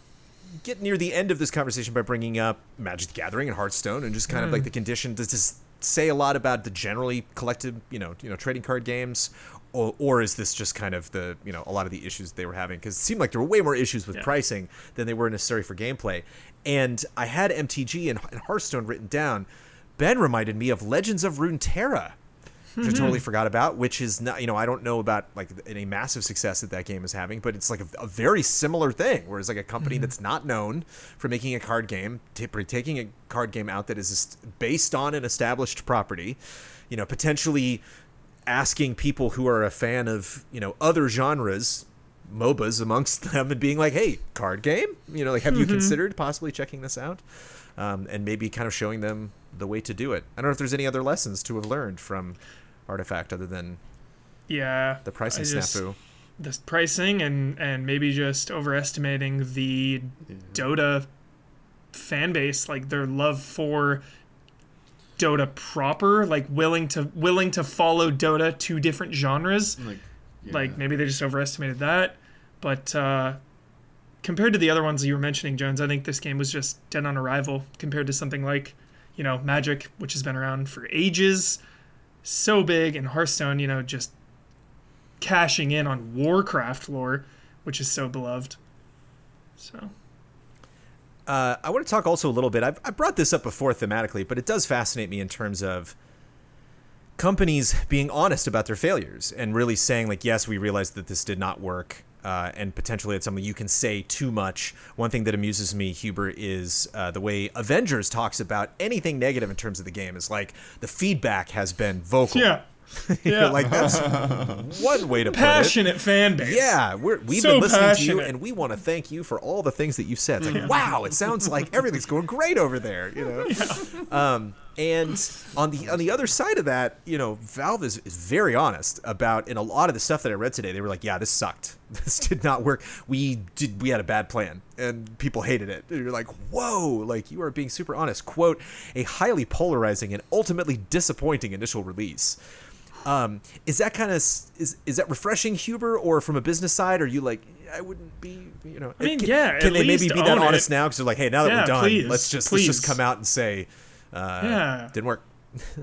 get near the end of this conversation by bringing up Magic the Gathering and Hearthstone and just kind of like mm. the condition to just say a lot about the generally collected, you know, you know, trading card games or, or is this just kind of the you know a lot of the issues they were having? Because it seemed like there were way more issues with Yeah. pricing than they were necessary for gameplay. And i had mtg and, and hearthstone written down. Ben reminded me of legends of runeterra which I totally hmm. forgot about, which is not, you know, I don't know about like any massive success that that game is having, but it's like a, a very similar thing, where it's like a company hmm. that's not known for making a card game, t- taking a card game out that is based on an established property, you know, potentially asking people who are a fan of, you know, other genres, MOBAs amongst them, and being like, hey, card game, you know, like, have you mm-hmm. considered possibly checking this out? Um, and maybe kind of showing them the way to do it. I don't know if there's any other lessons to have learned from Artifact other than Yeah. the pricing just- snafu. This pricing and and maybe just overestimating the Dota fan base, like their love for Dota proper, like willing to willing to follow Dota to different genres. Like, yeah. Like maybe they just overestimated that. But uh, compared to the other ones you were mentioning, Jones, I think this game was just dead on arrival compared to something like, you know, Magic, which has been around for ages, so big, and Hearthstone, you know, just cashing in on Warcraft lore, which is so beloved. So Uh, I want to talk also a little bit. I've, I brought this up before thematically, but it does fascinate me in terms of companies being honest about their failures and really saying, like, yes, we realized that this did not work. Uh, and potentially it's something you can say too much. One thing that amuses me, Huber, is uh, the way Avengers talks about anything negative in terms of the game. Is like the feedback has been vocal. yeah, yeah. like that's one way to put it. passionate fan base. Yeah, we're, we've So been listening to you, and we want to thank you for all the things that you've said. It's like, wow, it sounds like everything's going great over there. You know, um, and on the on the other side of that, you know, Valve is, is very honest about in a lot of the stuff that I read today. They were like, yeah, this sucked. This did not work. We did. We had a bad plan, and people hated it. And you're like, whoa, like you are being super honest. Quote: a highly polarizing and ultimately disappointing initial release. Um, is that kind of is is that refreshing, Huber, or from a business side? Are you like I wouldn't be, you know? I mean, can, yeah, Can at they maybe be that honest it. now? Because they're like, hey, now that Yeah, we're done, please, let's just let's just come out and say, uh, Yeah. didn't work.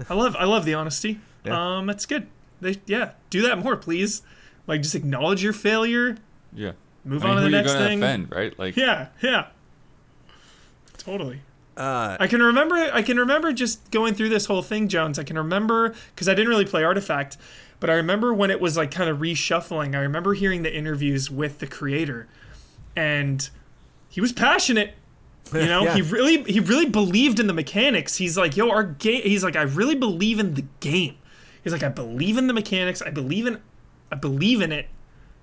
I love I love the honesty. Yeah. Um, it's good. They yeah, do that more, please. Like just acknowledge your failure. Yeah. Move I mean, on to who the are next gonna thing. offend, right? Like, Yeah, yeah. Totally. Uh, I can remember I can remember just going through this whole thing, Jones. I can remember because I didn't really play Artifact, but I remember when it was like kind of reshuffling. I remember hearing the interviews with the creator, and he was passionate. You know, Yeah. he really he really believed in the mechanics. He's like, yo, our game. He's like, I really believe in the game. He's like, I believe in the mechanics. I believe in, I believe in it.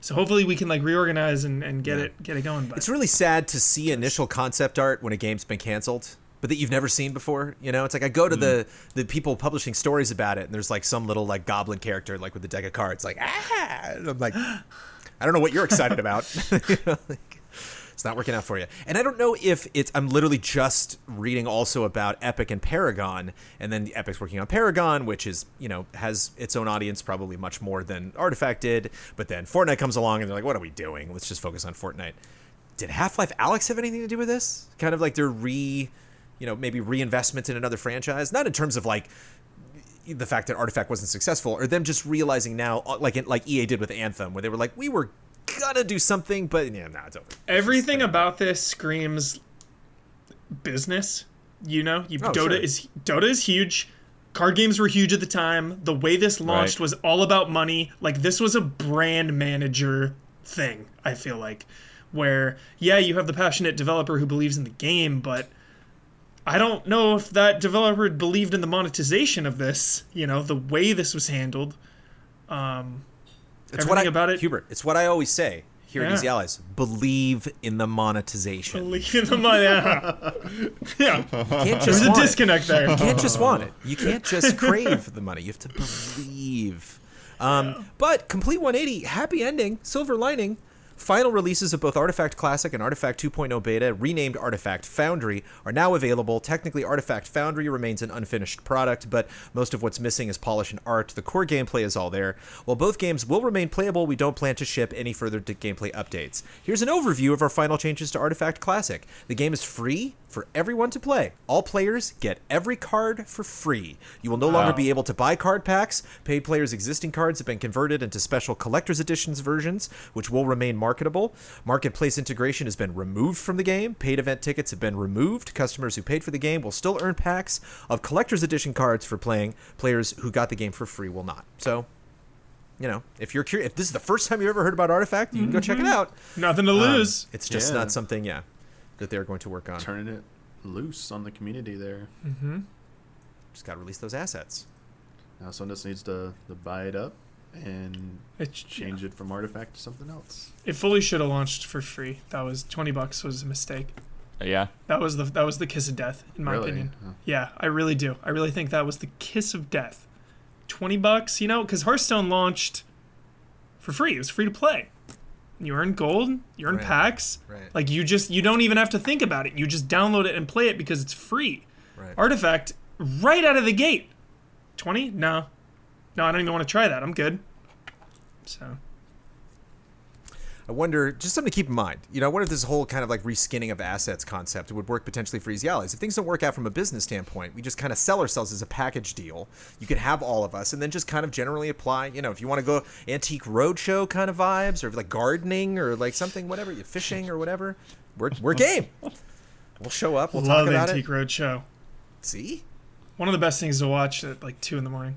So hopefully we can like reorganize and, and get Yeah. it get it going. But it's really sad to see initial concept art when a game's been canceled, but that you've never seen before. You know, it's like I go to the the people publishing stories about it, and there's like some little like goblin character like with the deck of cards, like ah, and I'm like, I don't know what you're excited about. You know, like, it's not working out for you. And I don't know if it's. I'm literally just reading also about Epic and Paragon, and then Epic's working on Paragon, which is you know has its own audience probably much more than Artifact did. But then Fortnite comes along, and they're like, what are we doing? Let's just focus on Fortnite. Did Half Life Alyx have anything to do with this? Kind of like their re, you know, maybe reinvestment in another franchise. Not in terms of like the fact that Artifact wasn't successful, or them just realizing now, uh, like like EA did with Anthem, where they were like, we were gonna do something, but yeah, nah, it's over. Everything about this screams business. You know, you, Oh, Dota sure. is Dota is huge. Card games were huge at the time. The way this launched Right. was all about money. Like this was a brand manager thing. I feel like, where yeah, you have the passionate developer who believes in the game, but I don't know if that developer believed in the monetization of this. You know, the way this was handled. Um, It's what I, Everything about it- Hubert. It's what I always say here at Easy Allies: believe in the monetization. believe in the money. Yeah, yeah. There's a want it. disconnect there. You can't just want it. You can't just crave the money. You have to believe. Um, But complete 180, happy ending, silver lining. Final releases of both Artifact Classic and Artifact 2.0 Beta, renamed Artifact Foundry, are now available. Technically, Artifact Foundry remains an unfinished product, but most of what's missing is polish and art. The core gameplay is all there. While both games will remain playable, we don't plan to ship any further gameplay updates. Here's an overview of our final changes to Artifact Classic. The game is free for everyone to play. All players get every card for free. You will no longer be able to buy card packs. Paid players' existing cards have been converted into special collector's editions versions, which will remain marketable. Marketplace integration has been removed from the game. Paid event tickets have been removed. Customers who paid for the game will still earn packs of collector's edition cards for playing. Players who got the game for free will not. So, you know, if you're curious, if this is the first time you've ever heard about Artifact, you can go check it out. Nothing to Um, lose. it's just Yeah. not something, yeah, that they're going to work on. Turning it loose on the community there. Mm-hmm. Just got to release those assets. Now someone just needs to, to buy it up and It's, change it from artifact to something else. It fully should have launched for free. That was twenty bucks was a mistake. Uh, yeah. That was the that was the kiss of death in my Really? opinion. Huh. Yeah, I really do. I really think that was the kiss of death. Twenty bucks, you know, because Hearthstone launched for free. It was free to play. You earn gold. You earn Right. packs. Right. Like you just you don't even have to think about it. You just download it and play it because it's free. Right. Artifact right out of the gate. Twenty? No, no, I don't even want to try that. I'm good. So I wonder, just something to keep in mind. You know, I wonder if this whole kind of like reskinning of assets concept would work potentially for Easy Allies. If things don't work out from a business standpoint, we just kind of sell ourselves as a package deal. You could have all of us, and then just kind of generally apply. You know, if you want to go antique roadshow kind of vibes, or like gardening, or like something, whatever, you fishing or whatever, we're we're game. We'll show up. We'll love talk about Antique it. Roadshow. See, One of the best things to watch at like two in the morning.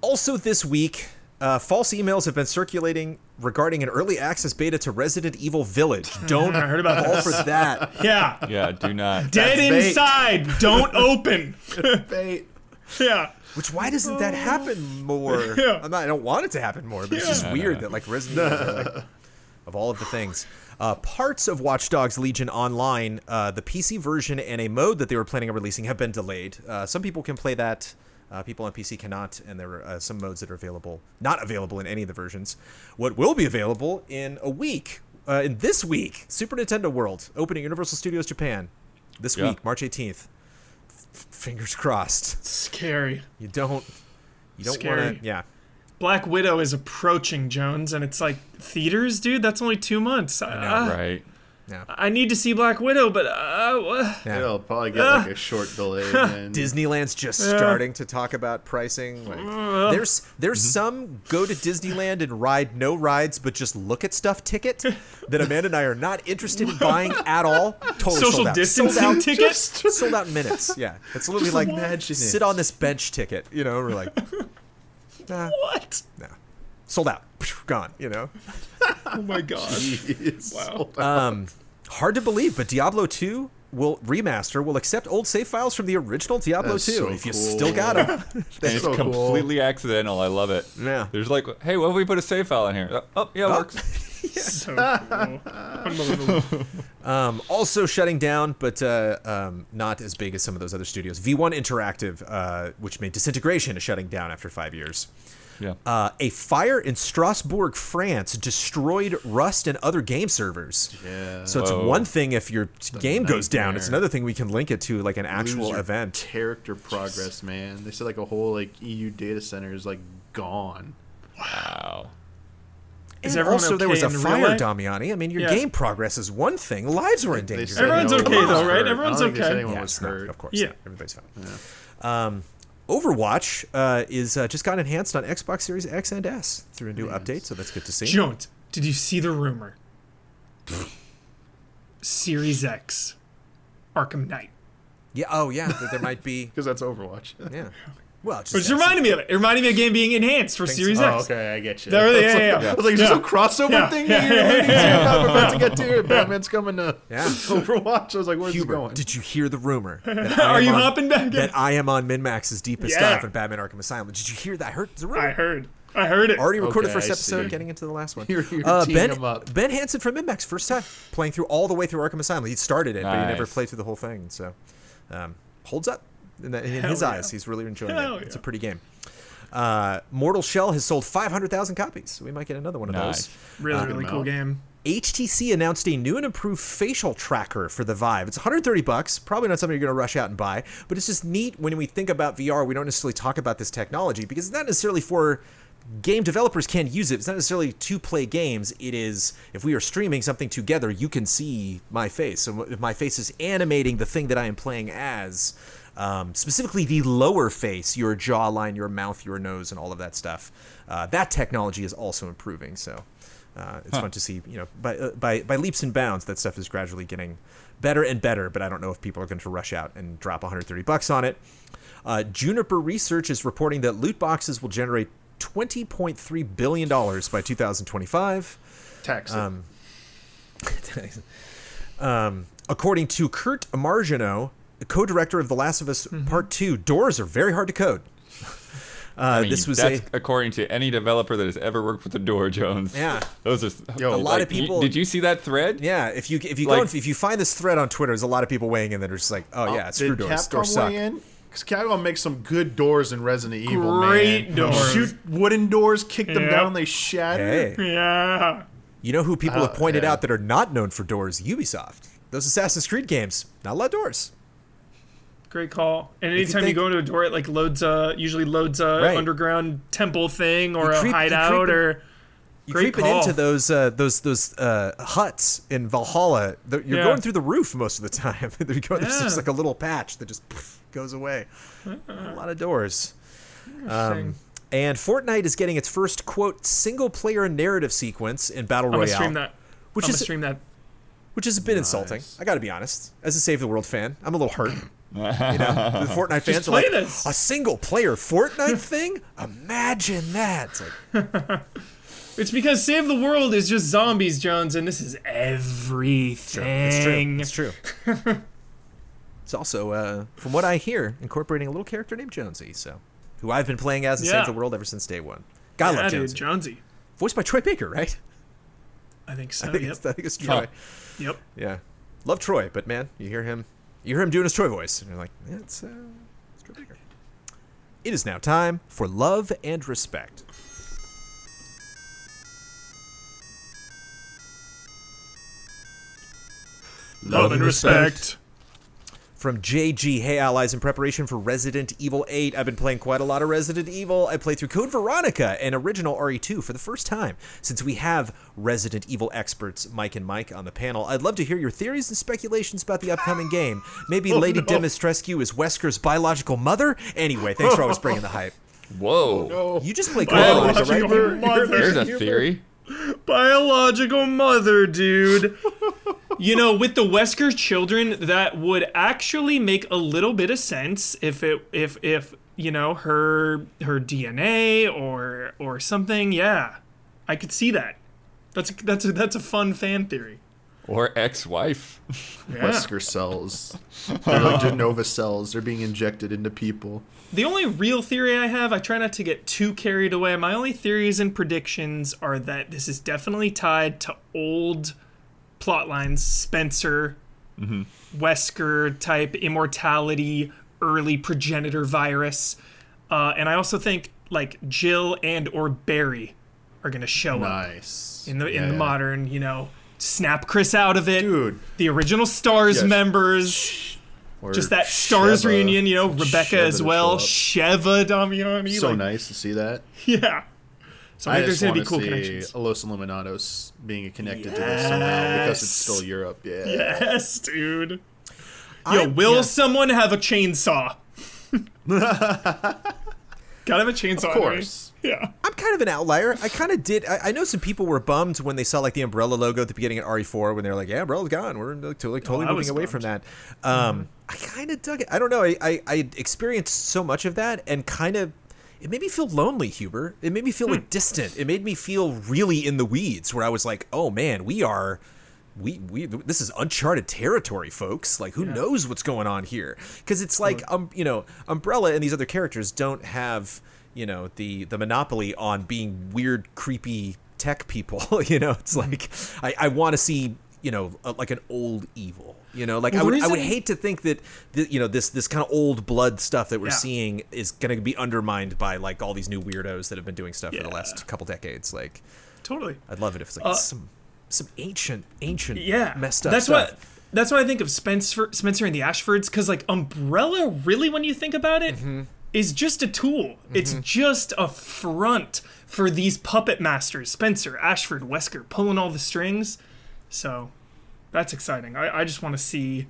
Also, this week, uh, false emails have been circulating regarding an early access beta to Resident Evil Village. Don't I heard about fall this. for that. Yeah. Yeah, do not. Dead That's bait. inside. Don't open. Bait. yeah. Which why doesn't that happen more? Yeah. I'm not, I don't want it to happen more, but it's just Yeah. weird that like Resident Evil, like, of all of the things, uh, parts of Watch Dogs Legion Online, uh, the PC version and a mode that they were planning on releasing have been delayed. Uh, some people can play that. Uh, people on PC cannot, and there are uh, some modes that are available, not available in any of the versions. What will be available in a week, uh, in this week, Super Nintendo World, opening Universal Studios Japan, this Yeah. week, March 18th. F- fingers crossed. Scary. You don't. You don't want Scary. to. Yeah. Black Widow is approaching Jones, and it's like theaters, dude. That's only two months. I, know, Right. Yeah. I need to see Black Widow, but uh, wha- Yeah. It'll probably get like a short delay. And Disneyland's just Yeah. starting to talk about pricing. Like, there's there's Mm-hmm. some go to Disneyland and ride no rides but just look at stuff ticket that Amanda and I are not interested in buying at all. Totally social sold out. distancing sold out, ticket. sold out in minutes. Yeah, it's literally like imagine it. sit on this bench ticket. You know, we're like, nah, what? nah, sold out, gone. You know. Oh my god. Jeez. Wow. Um, hard to believe, but Diablo 2 will remaster will accept old save files from the original Diablo That's 2 so if you cool. still got them. And it's so cool. completely accidental. I love it. Yeah. There's like, hey, what if we put a save file in here? Oh, yeah, it Oh. works. so cool. Unbelievable. Um, also shutting down, but uh, um, not as big as some of those other studios. V1 Interactive, uh, which made Disintegration, is shutting down after five years. Yeah. Uh, a fire in Strasbourg, France, destroyed Rust and other game servers. Yeah. So it's Whoa. one thing if your game goes down; it's another thing we can link it to like an Lose actual your event. Character progress, man. They said like a whole like EU data center is like gone. Wow. Is And everyone also, there was a fire, Damiani. I mean, your Yeah. game progress is one thing; lives were in danger. Everyone's okay, though, right? Everyone's don't think they said okay. anyone Yeah, was it's not- hurt. of course. Yeah. everybody's fine. Um, Overwatch uh, is uh, just got enhanced on Xbox Series X and S through a new update, so that's good to see. Jones, did you see the rumor? Series X, Arkham Knight. Yeah. Oh, yeah. There might be. Because that's Overwatch. Yeah. Well, just Which reminded me of it. It reminded me of a game being enhanced for Think Series so. Oh, X. okay, I get you. There- I was yeah, like, yeah, yeah. I was like, is this Yeah. a crossover Yeah, thing yeah, that you're yeah, to? I'm about to get to here. Batman's coming to Yeah. Overwatch. I was like, where's it Huber, going? did you hear the rumor? that Are you on- hopping back? That I am on MinnMax's deepest Yeah. dive in Batman Arkham Asylum. Did you hear that? I heard the rumor. I heard. I heard it. Already recorded Okay, first I episode, see. getting into the last one. You're- you're uh, ben, him up. ben Hanson from MinnMax, first time playing through all the way through Arkham Asylum. He started it, but he never played through the whole thing. So, um, holds up in, that, in his yeah. eyes. He's really enjoying Hell it. It's a pretty game. Uh, Mortal Shell has sold 500,000 copies. We might get another one of Nice. those. Really, Uh, really cool game. HTC announced a new and improved facial tracker for the Vive. It's 130 bucks. Probably not something you're going to rush out and buy, but it's just neat when we think about VR. We don't necessarily talk about this technology because it's not necessarily for game developers can't use it. It's not necessarily to play games. It is if we are streaming something together, you can see my face. So if my face is animating the thing that I am playing as, um, specifically the lower face, your jawline, your mouth, your nose, and all of that stuff. Uh, that technology is also improving. So uh, it's fun to see, you know, by, uh, by by leaps and bounds, that stuff is gradually getting better and better. But I don't know if people are going to rush out and drop 130 bucks on it. Uh, Juniper Research is reporting that loot boxes will generate 20.3 billion dollars by 2025. Tax. Um, um, according to Kurt Margenau, co-director of The Last of Us Part Two, doors are very hard to code. Uh, I mean, this was that's a according to any developer that has ever worked with the door, Jones. Yeah. those are Yo, A lot of you- people- did you see that thread? yeah. If you if you Like- go and, if you find this thread on Twitter, there's a lot of people weighing in that are just like, oh yeah, screw Did doors, Capcom doors suck. weigh in? Because Capcom makes some good doors in Resident Evil, Great doors. Shoot wooden doors, kick them Yep. down, they shatter. Hey, Yeah. you know who people Uh, have pointed yeah. out that are not known for doors? Ubisoft. Those Assassin's Creed games, not a lot of doors. Great call. And anytime you, think- go into a door, it like loads a usually loads a Right. underground temple thing or You a creep- you hideout or You Great creeping call. into those uh, those those uh, huts in Valhalla. You're Yeah. going through the roof most of the time. There's just like a little patch that just poof, goes away. A lot of doors. Um, and Fortnite is getting its first quote single player narrative sequence in Battle I'm Royale, stream that. which I'm is stream that. which is a bit insulting. I got to be honest. As a Save the World fan, I'm a little hurt. You know, the Fortnite fans are play like this. a single player Fortnite thing. Imagine that. It's like, It's because Save the World is just zombies, Jones, and this is everything. It's true. It's true. it's also, uh, from what I hear, incorporating a little character named Jonesy, so who I've been playing as in Yeah. Save the World ever since day one. God Yeah, love dude, Jonesy. Jonesy. Voiced by Troy Baker, right? I think so. I think, yep. it's, I think it's Troy. Yep. Yeah, love Troy, but man, you hear him, you hear him doing his Troy voice, and you're like, it's, uh, it's Troy Baker. It is now time for love and respect. Love and respect. From JG. Hey, allies, in preparation for Resident Evil 8, I've been playing quite a lot of Resident Evil. I played through Code Veronica and original RE2 for the first time. Since we have Resident Evil experts, Mike and Mike, on the panel, I'd love to hear your theories and speculations about the upcoming game. Maybe oh, Lady no. Dimitrescu is Wesker's biological mother? Anyway, thanks for always bringing the hype. Whoa, No. You just played Code Veronica, right? Biological mother. there's a theory. Biological mother, dude. you know, with the Wesker children, that would actually make a little bit of sense if it if if you know her her DNA or or something. Yeah, I could see that. That's a, that's a, that's a fun fan theory. Or ex-wife. Yeah. Wesker cells. They're like Jenova cells. They're being injected into people. The only real theory I have, I try not to get too carried away. My only theories and predictions are that this is definitely tied to old plot lines, Spencer, Wesker type immortality, early progenitor virus, uh, and I also think like Jill and or Barry are gonna show up Nice. in the in the Yeah. modern, you know, snap Chris out of it. Dude. The original Stars Yes. members Or just that Stars Sheva. reunion, you know, Rebecca Sheva as well, Sheva Damiani. So like, nice to see that. Yeah. So I I think there's just gonna want be to cool see connections. Los Illuminados being connected to this somehow because it's still Europe. Yeah. Yes, dude. Yo, I- will yeah. someone have a chainsaw? Gotta have a chainsaw. Of anyway. course. Yeah. I'm kind of an outlier. I kind of did. I, I know some people were bummed when they saw like the Umbrella logo at the beginning at RE4 when they were like, "Yeah, Umbrella's gone. We're like, totally, totally I moving away from that." Um, I kind of dug it. I don't know. I, I I experienced so much of that and kind of. It made me feel lonely, Huber. It made me feel like distant. It made me feel really in the weeds, where I was like, "Oh man, we are, we we this is uncharted territory, folks. Like, who knows what's going on here? Because it's like, um, you know, Umbrella and these other characters don't have, you know, the the monopoly on being weird, creepy tech people. you know, it's like I, I want to see you know a, like an old evil. You know, like Well, I would the I would hate to think that the, you know this this kind of old blood stuff that we're Yeah. seeing is going to be undermined by like all these new weirdos that have been doing stuff for the last couple decades. Like Totally. I'd love it if it's like Uh, some some ancient ancient Yeah. messed up That's stuff. what that's what I think of Spencer Spencer and the Ashfords cuz like Umbrella really when you think about it is Mm-hmm. just a tool. It's just a front for these puppet masters, Spencer, Ashford, Wesker pulling all the strings. So that's exciting. I, I just want to see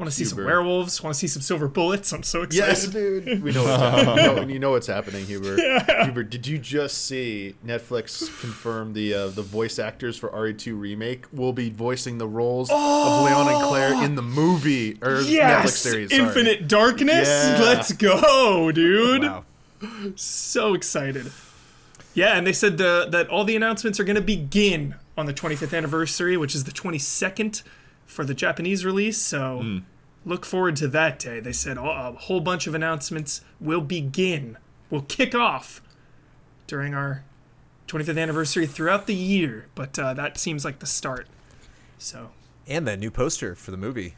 want to see some werewolves, want to see some silver bullets. I'm so excited. Yes, dude. We know what's happening. You know, you know what's happening, Huber. Huber, did you just see Netflix confirm the uh, the voice actors for RE2 remake will be voicing the roles of Leon and Claire in the movie or Netflix series? sorry. Infinite Darkness. Yeah. Let's go, dude. Wow. so excited. Yeah, and they said the, that all the announcements are going to begin on the 25th anniversary, which is the 22nd for the Japanese release. So look forward to that day. They said a a whole bunch of announcements will begin, will kick off during our 25th anniversary throughout the year. But uh, that seems like the start. So And that new poster for the movie.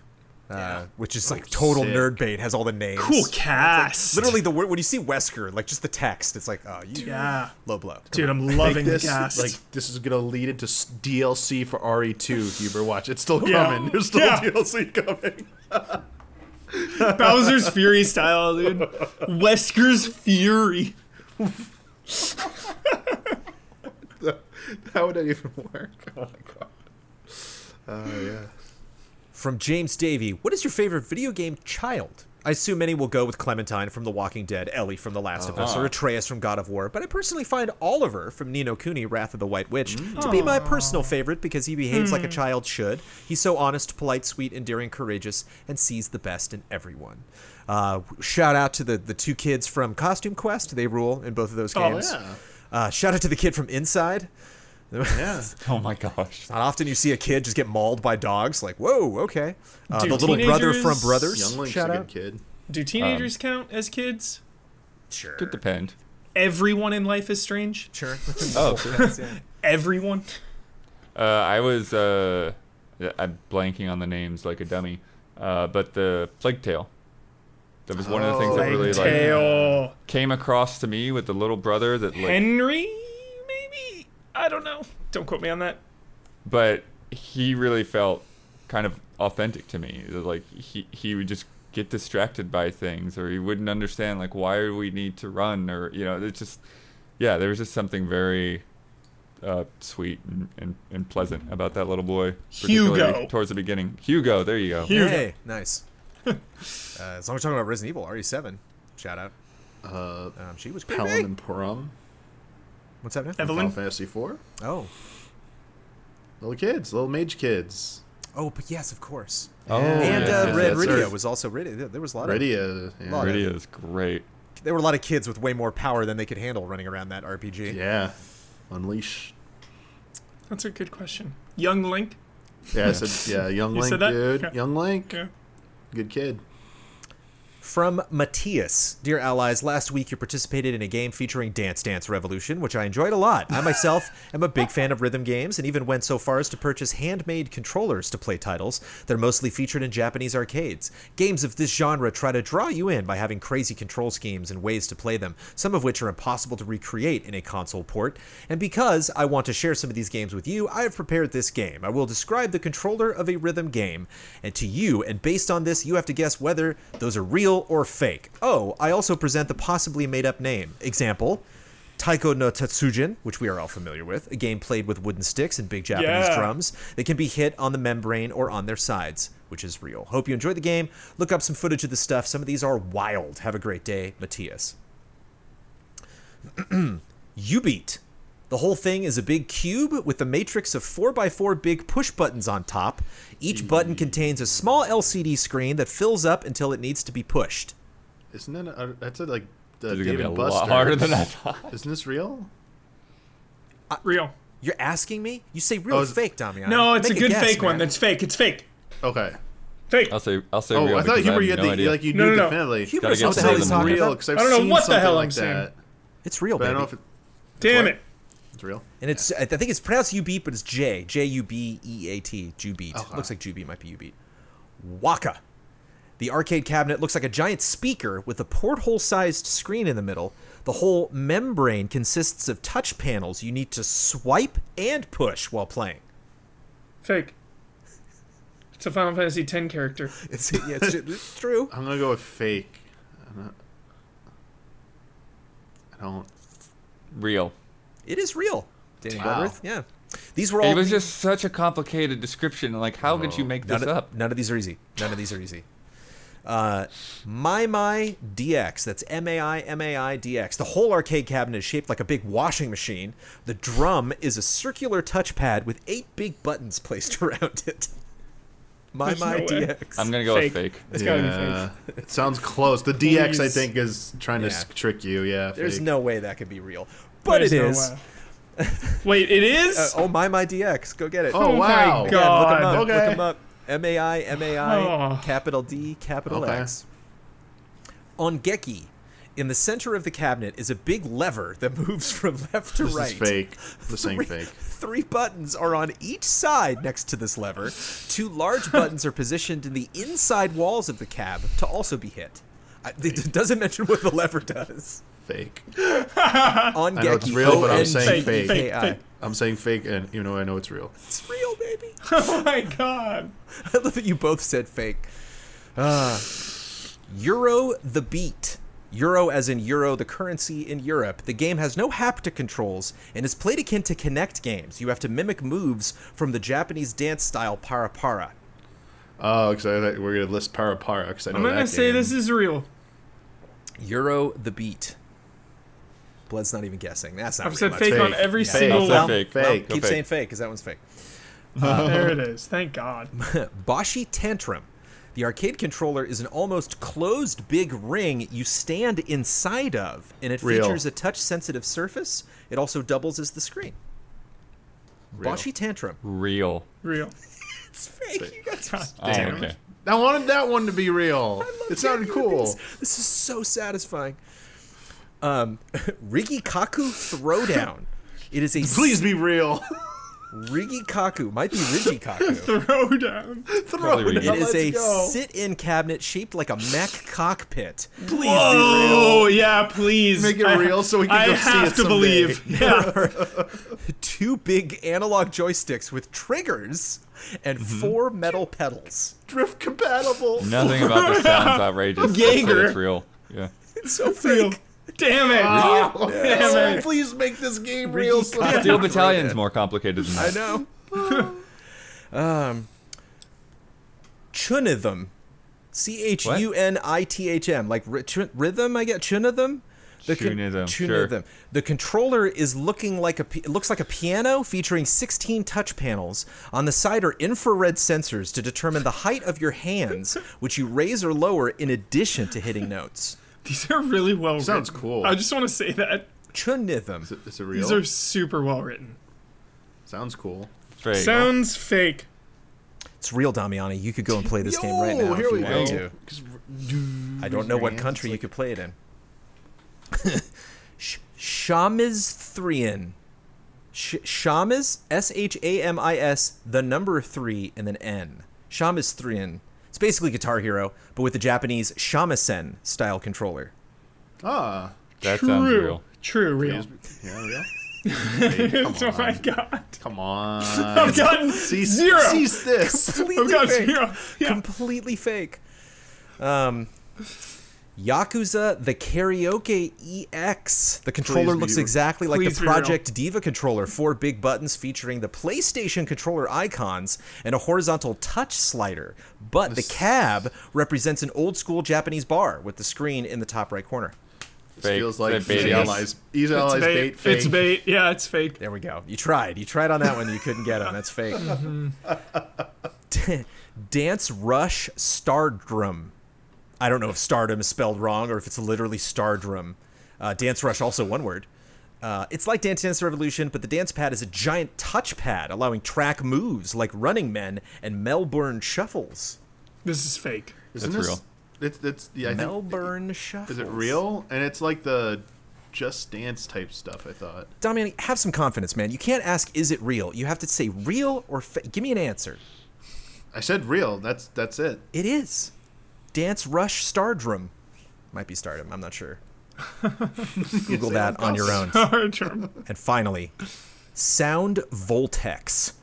Uh, Yeah. which is like total Sick. nerd bait, has all the names. cool cast. Literally, the word when you see Wesker, like just the text, it's like, oh, you Yeah. low blow. Come Dude, on. I'm loving this cast. like this is gonna lead into DLC for RE2. Huber, watch it's still Yeah. coming. There's still Yeah. DLC coming. Bowser's Fury style, dude. Wesker's Fury. How would that even work? Oh my god. Oh yeah. From James Davey, what is your favorite video game child? I assume many will go with Clementine from The Walking Dead, Ellie from The Last of Us, or Atreus from God of War, but I personally find Oliver from Ni no Kuni, Wrath of the White Witch, to be my personal favorite because he behaves like a child should. He's so honest, polite, sweet, endearing, courageous, and sees the best in everyone. Uh, shout out to the, the two kids from Costume Quest. They rule in both of those Oh, games. yeah. Uh, shout out to the kid from Inside. Yeah. Oh my gosh. Not often you see a kid just get mauled by dogs. Like, whoa, okay. Uh, Do the little brother from Brothers. Young Link's shout a good out. kid. Do teenagers count as kids? Sure. Could depend. Everyone in life is strange. Sure. Oh. Everyone. Uh, I was uh, I'm blanking on the names like a dummy, uh, but the Plague Tale. That was one of the things that Oh, really Plague like Tale. came across to me with the little brother that like, Henry, maybe? I don't know. Don't quote me on that. but he really felt kind of authentic to me. Like he he would just get distracted by things, or he wouldn't understand like why we need to run, or you know, it's just yeah, there was just something very uh, sweet and, and, and pleasant about that little boy. Hugo. towards the beginning. Hugo, there you go. Hugo. Hey, nice. uh, as long as we're talking about Resident Evil, RE7, shout out. Uh, Um, she was Helen creepy. and Porom. What's that? Evelyn. Final Fantasy IV. Oh, Little kids, little mage kids. oh, but yes, of course. Oh, and yes, uh, yes, Red yes. Rydia was also Rydia. There was a lot of Rydia. Yeah. Lot Rydia is great. there were a lot of kids with way more power than they could handle running around that RPG. yeah. Unleash. That's a good question. Young Link. Yeah, I said yeah. Young You Link, said that? dude. Yeah. Young Link. Yeah. Good kid. From Matthias. Dear allies, last week you participated in a game featuring Dance Dance Revolution, which I enjoyed a lot. I myself am a big fan of rhythm games and even went so far as to purchase handmade controllers to play titles. They're mostly featured in Japanese arcades. Games of this genre try to draw you in by having crazy control schemes and ways to play them, some of which are impossible to recreate in a console port. And because I want to share some of these games with you, I have prepared this game. I will describe the controller of a rhythm game and to you, and based on this, you have to guess whether those are real or fake. Oh, I also present the possibly made up name. Example Taiko no Tatsujin, which we are all familiar with, a game played with wooden sticks and big Japanese Yeah. drums that can be hit on the membrane or on their sides, which is real. Hope you enjoyed the game. Look up some footage of the stuff. Some of these are wild. Have a great day, Matthias. Ubeat. The whole thing is a big cube with a matrix of 4x4 big push buttons on top. Each button contains a small LCD screen that fills up until it needs to be pushed. Isn't that a, that's a, like the This is gonna David be a Buster? lot harder than I thought. Isn't this real? Real. You're asking me? You say real Oh, or is- fake, Damian? No, it's Make a good guess, fake one. That's fake. It's fake. Okay. Fake. I'll say I'll say Oh, real I thought because Huber, have you had no the idea. like you No, knew no, no. definitely. Huber Gotta knows get what the hell the he's rhythm talking real about. because I've I don't know seen what the something hell like I'm saying. that. It's real, But I don't know if it, Damn What? it. It's real. And it's I think it's pronounced U-Beat, but it's J J U B E A T Jubeat. Oh, okay. Looks like Jubeat might be U-Beat. WACCA. The arcade cabinet looks like a giant speaker with a porthole-sized screen in the middle. The whole membrane consists of touch panels you need to swipe and push while playing. Fake. It's a Final Fantasy X character. It's, yeah, it's, it's true. I'm gonna go with fake. Not- I don't. Real. It is real. Danny Wow. Wentworth, yeah. These were all It was just such a complicated description. Like, how could you make this none of, up? None of these are easy. None of these are easy. Uh, maimai DX. That's M A I M A I DX. The whole arcade cabinet is shaped like a big washing machine. The drum is a circular touchpad with eight big buttons placed around it. My There's My no way. DX. I'm gonna go Fake. with fake. It's gotta be Yeah, fake. it sounds close. The DX, I think, is trying to Yeah. trick you. Yeah. There's fake. no way that could be real, but There's it no is. way. Wait, it is? Uh, oh maimai DX. Go get it. Oh, my wow. Again, God. look 'em up. Okay. Look 'em up. M A I M A I Oh. capital D capital Okay. X. Ongeki, in the center of the cabinet is a big lever that moves from left to This right. is fake. This Three, ain't fake. three buttons are on each side next to this lever. Two large buttons are positioned in the inside walls of the cab to also be hit. I, it doesn't mention what the lever does. Fake. On I know it's real, but I'm saying Fake, fake, fake. I'm saying fake, and you know I know it's real. It's real, baby. Oh my god. I love that you both said fake. Uh, Euro the beat. Euro as in euro, the currency in Europe. The game has no haptic controls and is played akin to Kinect games. You have to mimic moves from the Japanese dance style para para. Oh, because I thought we're gonna list para para because I know I'm gonna say game. this is real. Euro the beat. Blood's not even guessing. That's not I've real. said That's fake, on every Yeah. single I'll one. fake. Well, Fake. Go keep fake. saying fake because that one's fake. there um, it is. Thank God. Boshi Tantrum. The arcade controller is an almost closed big ring you stand inside of, and it Real. features a touch sensitive surface. It also doubles as the screen. Real. Bashi Tantrum. Real. Real. It's fake. You guys God Oh, damn okay. I wanted that one to be real. It sounded cool. This, this is so satisfying. Um, Rigikaku Throwdown. It is a Please be real. Rigikaku. Might be Rigikaku. Throw down. Probably real. It is Let's a go. sit-in cabinet shaped like a mech cockpit. Please be. Oh yeah, please Make it I- real so we can I go see it. I have to someday. believe. Yeah. Two big analog joysticks with triggers and Mm-hmm. four metal pedals. Drift compatible. Nothing about this sounds outrageous. Let's Jaeger. It's real. Yeah. It's so Real. fake. Damn it. Oh, Damn it. Please make this game real. So Yeah. Steel Battalion's more complicated than I know. um, Chunithm. C H U N I T H M. Like ri- chun- rhythm, I get. Chunithm? The con- Chunithm, sure. Chunithm. The controller is looking like a. It looks like a piano featuring 16 touch panels. On the side are infrared sensors to determine the height of your hands, which you raise or lower in addition to hitting notes. These are really well written. Sounds cool. I just want to say that. Chunithm. Is it, is it real? These are super well written. Sounds cool. Fake. Sounds fake. It's real, Damiani. You could go and play this game right now here if we you go. wanted to. 'Cause- I don't know what country you could play it in. Sh- Shamizthrian. Sh- Shamiz, S H A M I S, the number three, and then N. Shamizthrian. It's basically Guitar Hero, but with the Japanese shamisen style controller. Ah. That True. sounds real. True. Real. Yeah, real. Hey, come oh my on. god. Come on. I've gotten Cease, zero. cease this. Completely I've got fake. zero. Yeah. Completely fake. Um, Yakuza the Karaoke EX. The controller Please looks real. exactly like the be real. Project Diva controller. Four big buttons featuring the PlayStation controller icons and a horizontal touch slider. But This- the cab represents an old school Japanese bar with the screen in the top right corner. This Fake. feels like Say bait, Easy. Allies. Easy It's Allies bait. bait. fake. It's bait. Yeah, it's fake. There we go. You tried. You tried on that one. You couldn't get them. That's fake. Mm-hmm. Dance Rush Stardrum. I don't know if stardom is spelled wrong or if it's literally stardrum. Uh, Dance Rush, also one word. Uh, it's like Dance Dance Revolution, but the dance pad is a giant touchpad allowing track moves like Running Men and Melbourne Shuffles. This is fake. Isn't That's this, real. It's it's yeah. I think, Melbourne Shuffles. is it real? And it's like the just dance type stuff. I thought. Damiani, have some confidence, man. You can't ask, "Is it real?" You have to say real or fa- give me an answer. I said real. That's that's it. It is. Dance Rush Stardrum. Might be Stardom. I'm not sure. Google that on your own. And finally, Sound Voltex.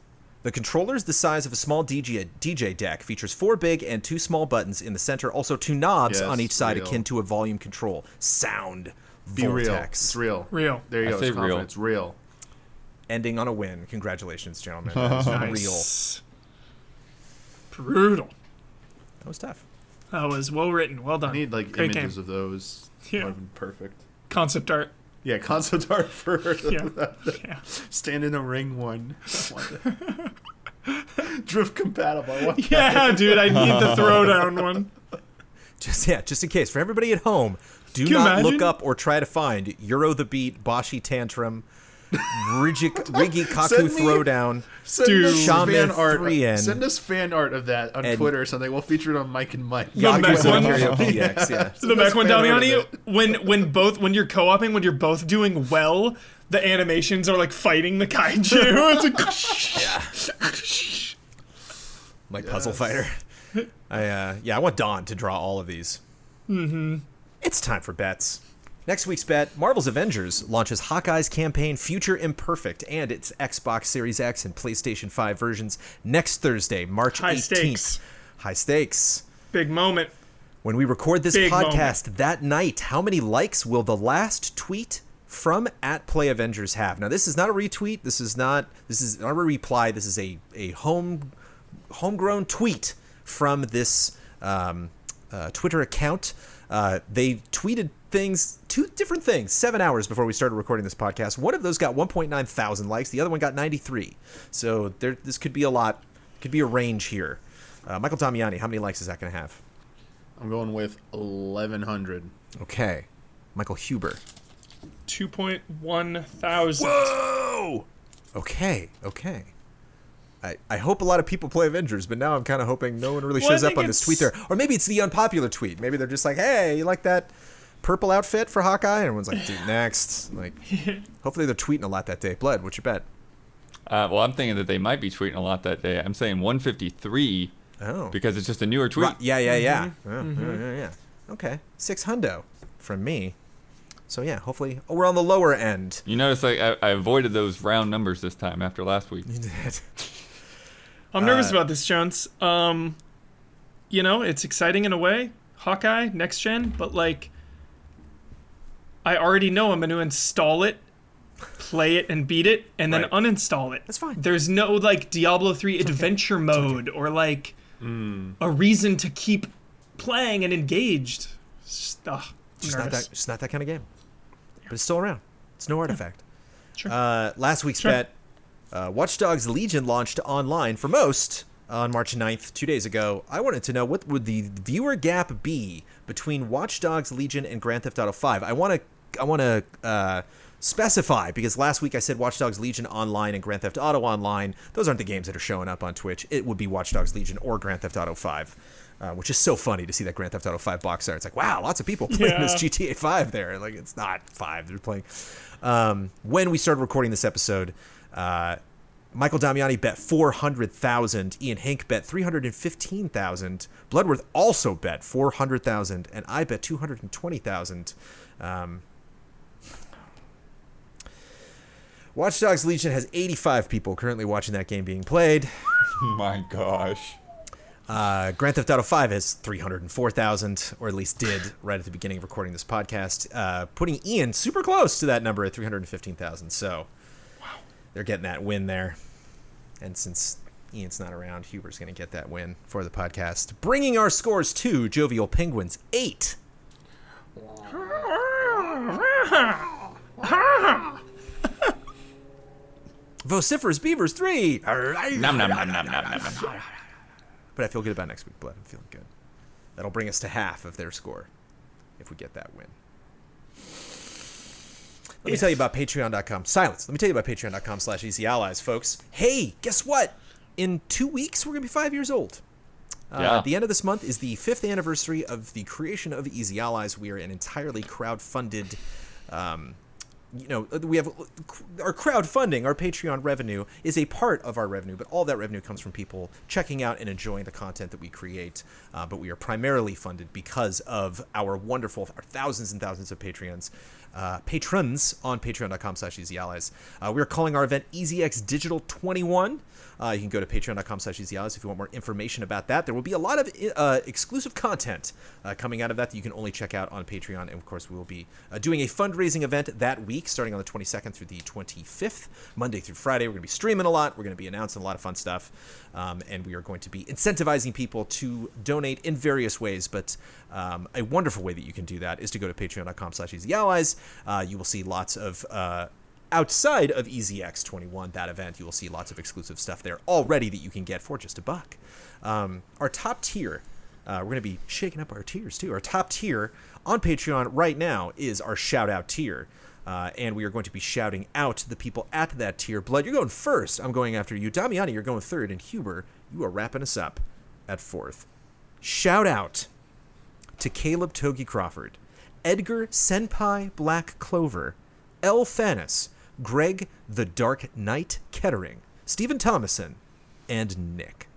The controller is the size of a small DJ, DJ deck, features four big and two small buttons in the center, also two knobs Yes, on each side real. akin to a volume control. Sound Be real. Voltex. It's real. Real. There you I go. It's real. confidence. Real. Ending on a win. Congratulations, gentlemen. That is real. Nice. Brutal. That was tough. That was well written. Well done. I need like Great images game. of those. Yeah. That would've perfect. Concept art. Yeah, concept art for Yeah. yeah. stand in a ring one. I want it. Drift compatible. I that. Yeah, dude, I need the throwdown one. Just yeah, just in case for everybody at home, do Can you not look up or try to find Euro the Beat, Boshi Tantrum, Rigi, Rigi Kaku me- Throwdown. Send Dude. us Shaman fan art. 3N. Send us fan art of that on And- Twitter or something. We'll feature it on Mike and Mike. The mech one? Yakuza PX, yeah. The back one, fan Damiani, when when both when you're co-oping, when you're both doing well, the animations are like fighting the kaiju. It's like like Puzzle Fighter. I uh, yeah, I want Don to draw all of these. Mm-hmm. It's time for bets. Next week's bet: Marvel's Avengers launches Hawkeye's campaign Future Imperfect and its Xbox Series X and PlayStation 5 versions next Thursday, March High 18th. stakes. High stakes. Big moment. When we record this Big podcast that night, how many likes will the last tweet from at Play Avengers have? Now, this is not a retweet. This is not. This is not a reply. This is a a home homegrown tweet from this um, uh, Twitter account. Uh, they tweeted things, two different things, seven hours before we started recording this podcast. One of those got 1.9 thousand likes. The other one got 93. So there, this could be a lot. Could be a range here. Uh, Michael Damiani, how many likes is that going to have? I'm going with 1100. Okay. Michael Huber. Two point one thousand. Whoa! Okay, okay. I, I hope a lot of people play Avengers, but now I'm kind of hoping no one really Well, shows up on this tweet there. Or maybe it's the unpopular tweet. Maybe they're just like, hey, you like that purple outfit for Hawkeye? And everyone's like, dude, next. Like, hopefully they're tweeting a lot that day. Blood, what's your bet? Uh, well, I'm thinking that they might be tweeting a lot that day. I'm saying 153 Oh. because it's just a newer tweet. Right, Yeah, yeah, yeah. Mm-hmm. Yeah, yeah, yeah, yeah. Okay. Six hundo from me. So, yeah, hopefully oh, we're on the lower end. You notice like I, I avoided those round numbers this time after last week. You did. I'm nervous Uh, about this, Jones. Um, you know, it's exciting in a way. Hawkeye, next gen, but like, I already know I'm going to install it, play it, and beat it, and then Right. uninstall it. That's fine. There's no like Diablo 3 adventure mode or like a reason to keep playing and engaged. It's just, ugh, It's not that. It's not that kind of game. But it's still around. It's no artifact. Sure. Uh, last week's Sure. bet: uh, Watch Dogs Legion launched online for most on March 9th, two days ago. I wanted to know what would the viewer gap be between Watch Dogs Legion and Grand Theft Auto 5. I want to. I want to. Uh, specify because last week I said Watch Dogs Legion online and Grand Theft Auto online. Those aren't the games that are showing up on Twitch. It would be Watch Dogs Legion or Grand Theft Auto 5, uh, which is so funny to see that Grand Theft Auto 5 box art. It's like, wow, lots of people playing this GTA 5 there. Like, it's not 5 they're playing. Um, when we started recording this episode, uh, Michael Damiani bet 400,000. Ian Hinck bet 315,000. Bloodworth also bet 400,000. And I bet 220,000. Um, Watch Dogs Legion has 85 people currently watching that game being played. My gosh. Uh, Grand Theft Auto 5 has 304,000, or at least did right at the beginning of recording this podcast, uh, putting Ian super close to that number at 315,000. So they're getting that win there. And since Ian's not around, Huber's going to get that win for the podcast, bringing our scores to Jovial Penguins 8. Vociferous Beavers 3. Nom nom nom nom nom nom. nom. But I feel good about next week, Blood. I'm feeling good. That'll bring us to half of their score if we get that win. Let me tell you about patreon.com. Silence. Let me tell you about patreon.com slash easy allies, folks. Hey, guess what? In two weeks, we're going to be five years old. Uh, Yeah. At the end of this month is the fifth anniversary of the creation of Easy Allies. We are an entirely crowd-funded Um, you know, we have our crowdfunding, our Patreon revenue is a part of our revenue, but all that revenue comes from people checking out and enjoying the content that we create. Uh, but we are primarily funded because of our wonderful, our thousands and thousands of Patreons. Uh, patrons on patreon.com slash easyallies. Uh, we are calling our event EZX Digital 21. Uh, you can go to patreon.com slash easyallies if you want more information about that. There will be a lot of uh, exclusive content uh, coming out of that that you can only check out on Patreon. And of course, we will be uh, doing a fundraising event that week, starting on the 22nd through the 25th, Monday through Friday. We're going to be streaming a lot. We're going to be announcing a lot of fun stuff. Um, and we are going to be incentivizing people to donate in various ways. But um, a wonderful way that you can do that is to go to patreon.com slash easyallies. Uh, you will see lots of uh, outside of EZX21, that event, you will see lots of exclusive stuff there already that you can get for just a buck. Um, our top tier, uh, we're going to be shaking up our tiers too. Our top tier on Patreon right now is our shout out tier. Uh, and we are going to be shouting out the people at that tier. Blood, you're going first. I'm going after you. Damiani, you're going third. And Huber, you are wrapping us up at fourth. Shout out to Caleb Togi Crawford, Edgar Senpai Black Clover, L. Fanis, Greg the Dark Knight Kettering, Stephen Thomason, and Nick.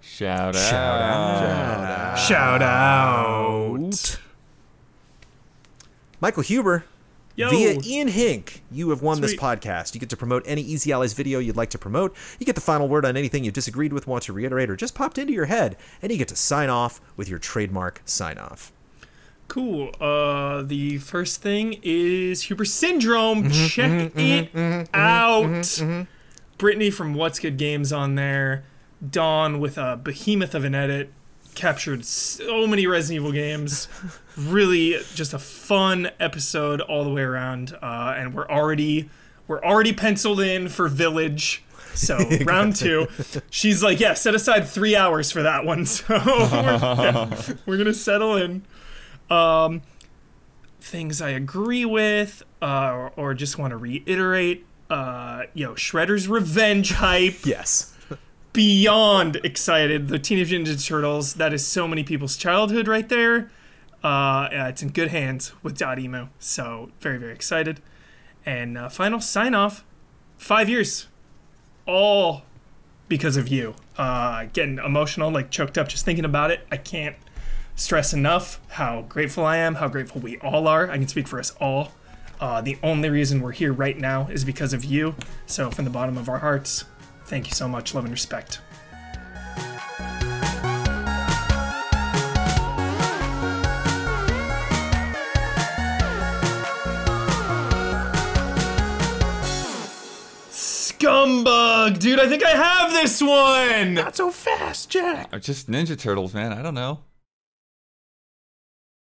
Shout out. Shout out. Shout out. Shout out. Michael Huber, Yo. via Ian Hinck, you have won this podcast. You get to promote any Easy Allies video you'd like to promote. You get the final word on anything you disagreed with, want to reiterate, or just popped into your head. And you get to sign off with your trademark sign off. Cool. Uh, the first thing is Huber Syndrome. Mm-hmm, Check mm-hmm, it mm-hmm, out. Brittany from What's Good Games on there. Don with a behemoth of an edit. Captured so many Resident Evil games. really, just a fun episode all the way around. Uh, and we're already we're already penciled in for Village. So round two, she's like, yeah, set aside three hours for that one. So we're, yeah, we're gonna settle in um, things I agree with, uh, or, or just want to reiterate. Uh, yo, Shredder's Revenge hype. Yes. Beyond excited. The Teenage Ninja Turtles. That is so many people's childhood right there. Uh, it's in good hands with Dotemu. So very very excited. And uh, final sign off. Five years, all because of you. Uh, getting emotional, like choked up just thinking about it. I can't stress enough how grateful I am, how grateful we all are. I can speak for us all. Uh, the only reason we're here right now is because of you. So, from the bottom of our hearts, thank you so much. Love and respect. Scumbug, dude, I think I have this one. Not so fast, Jack. Uh, Just Ninja Turtles, man. I don't know.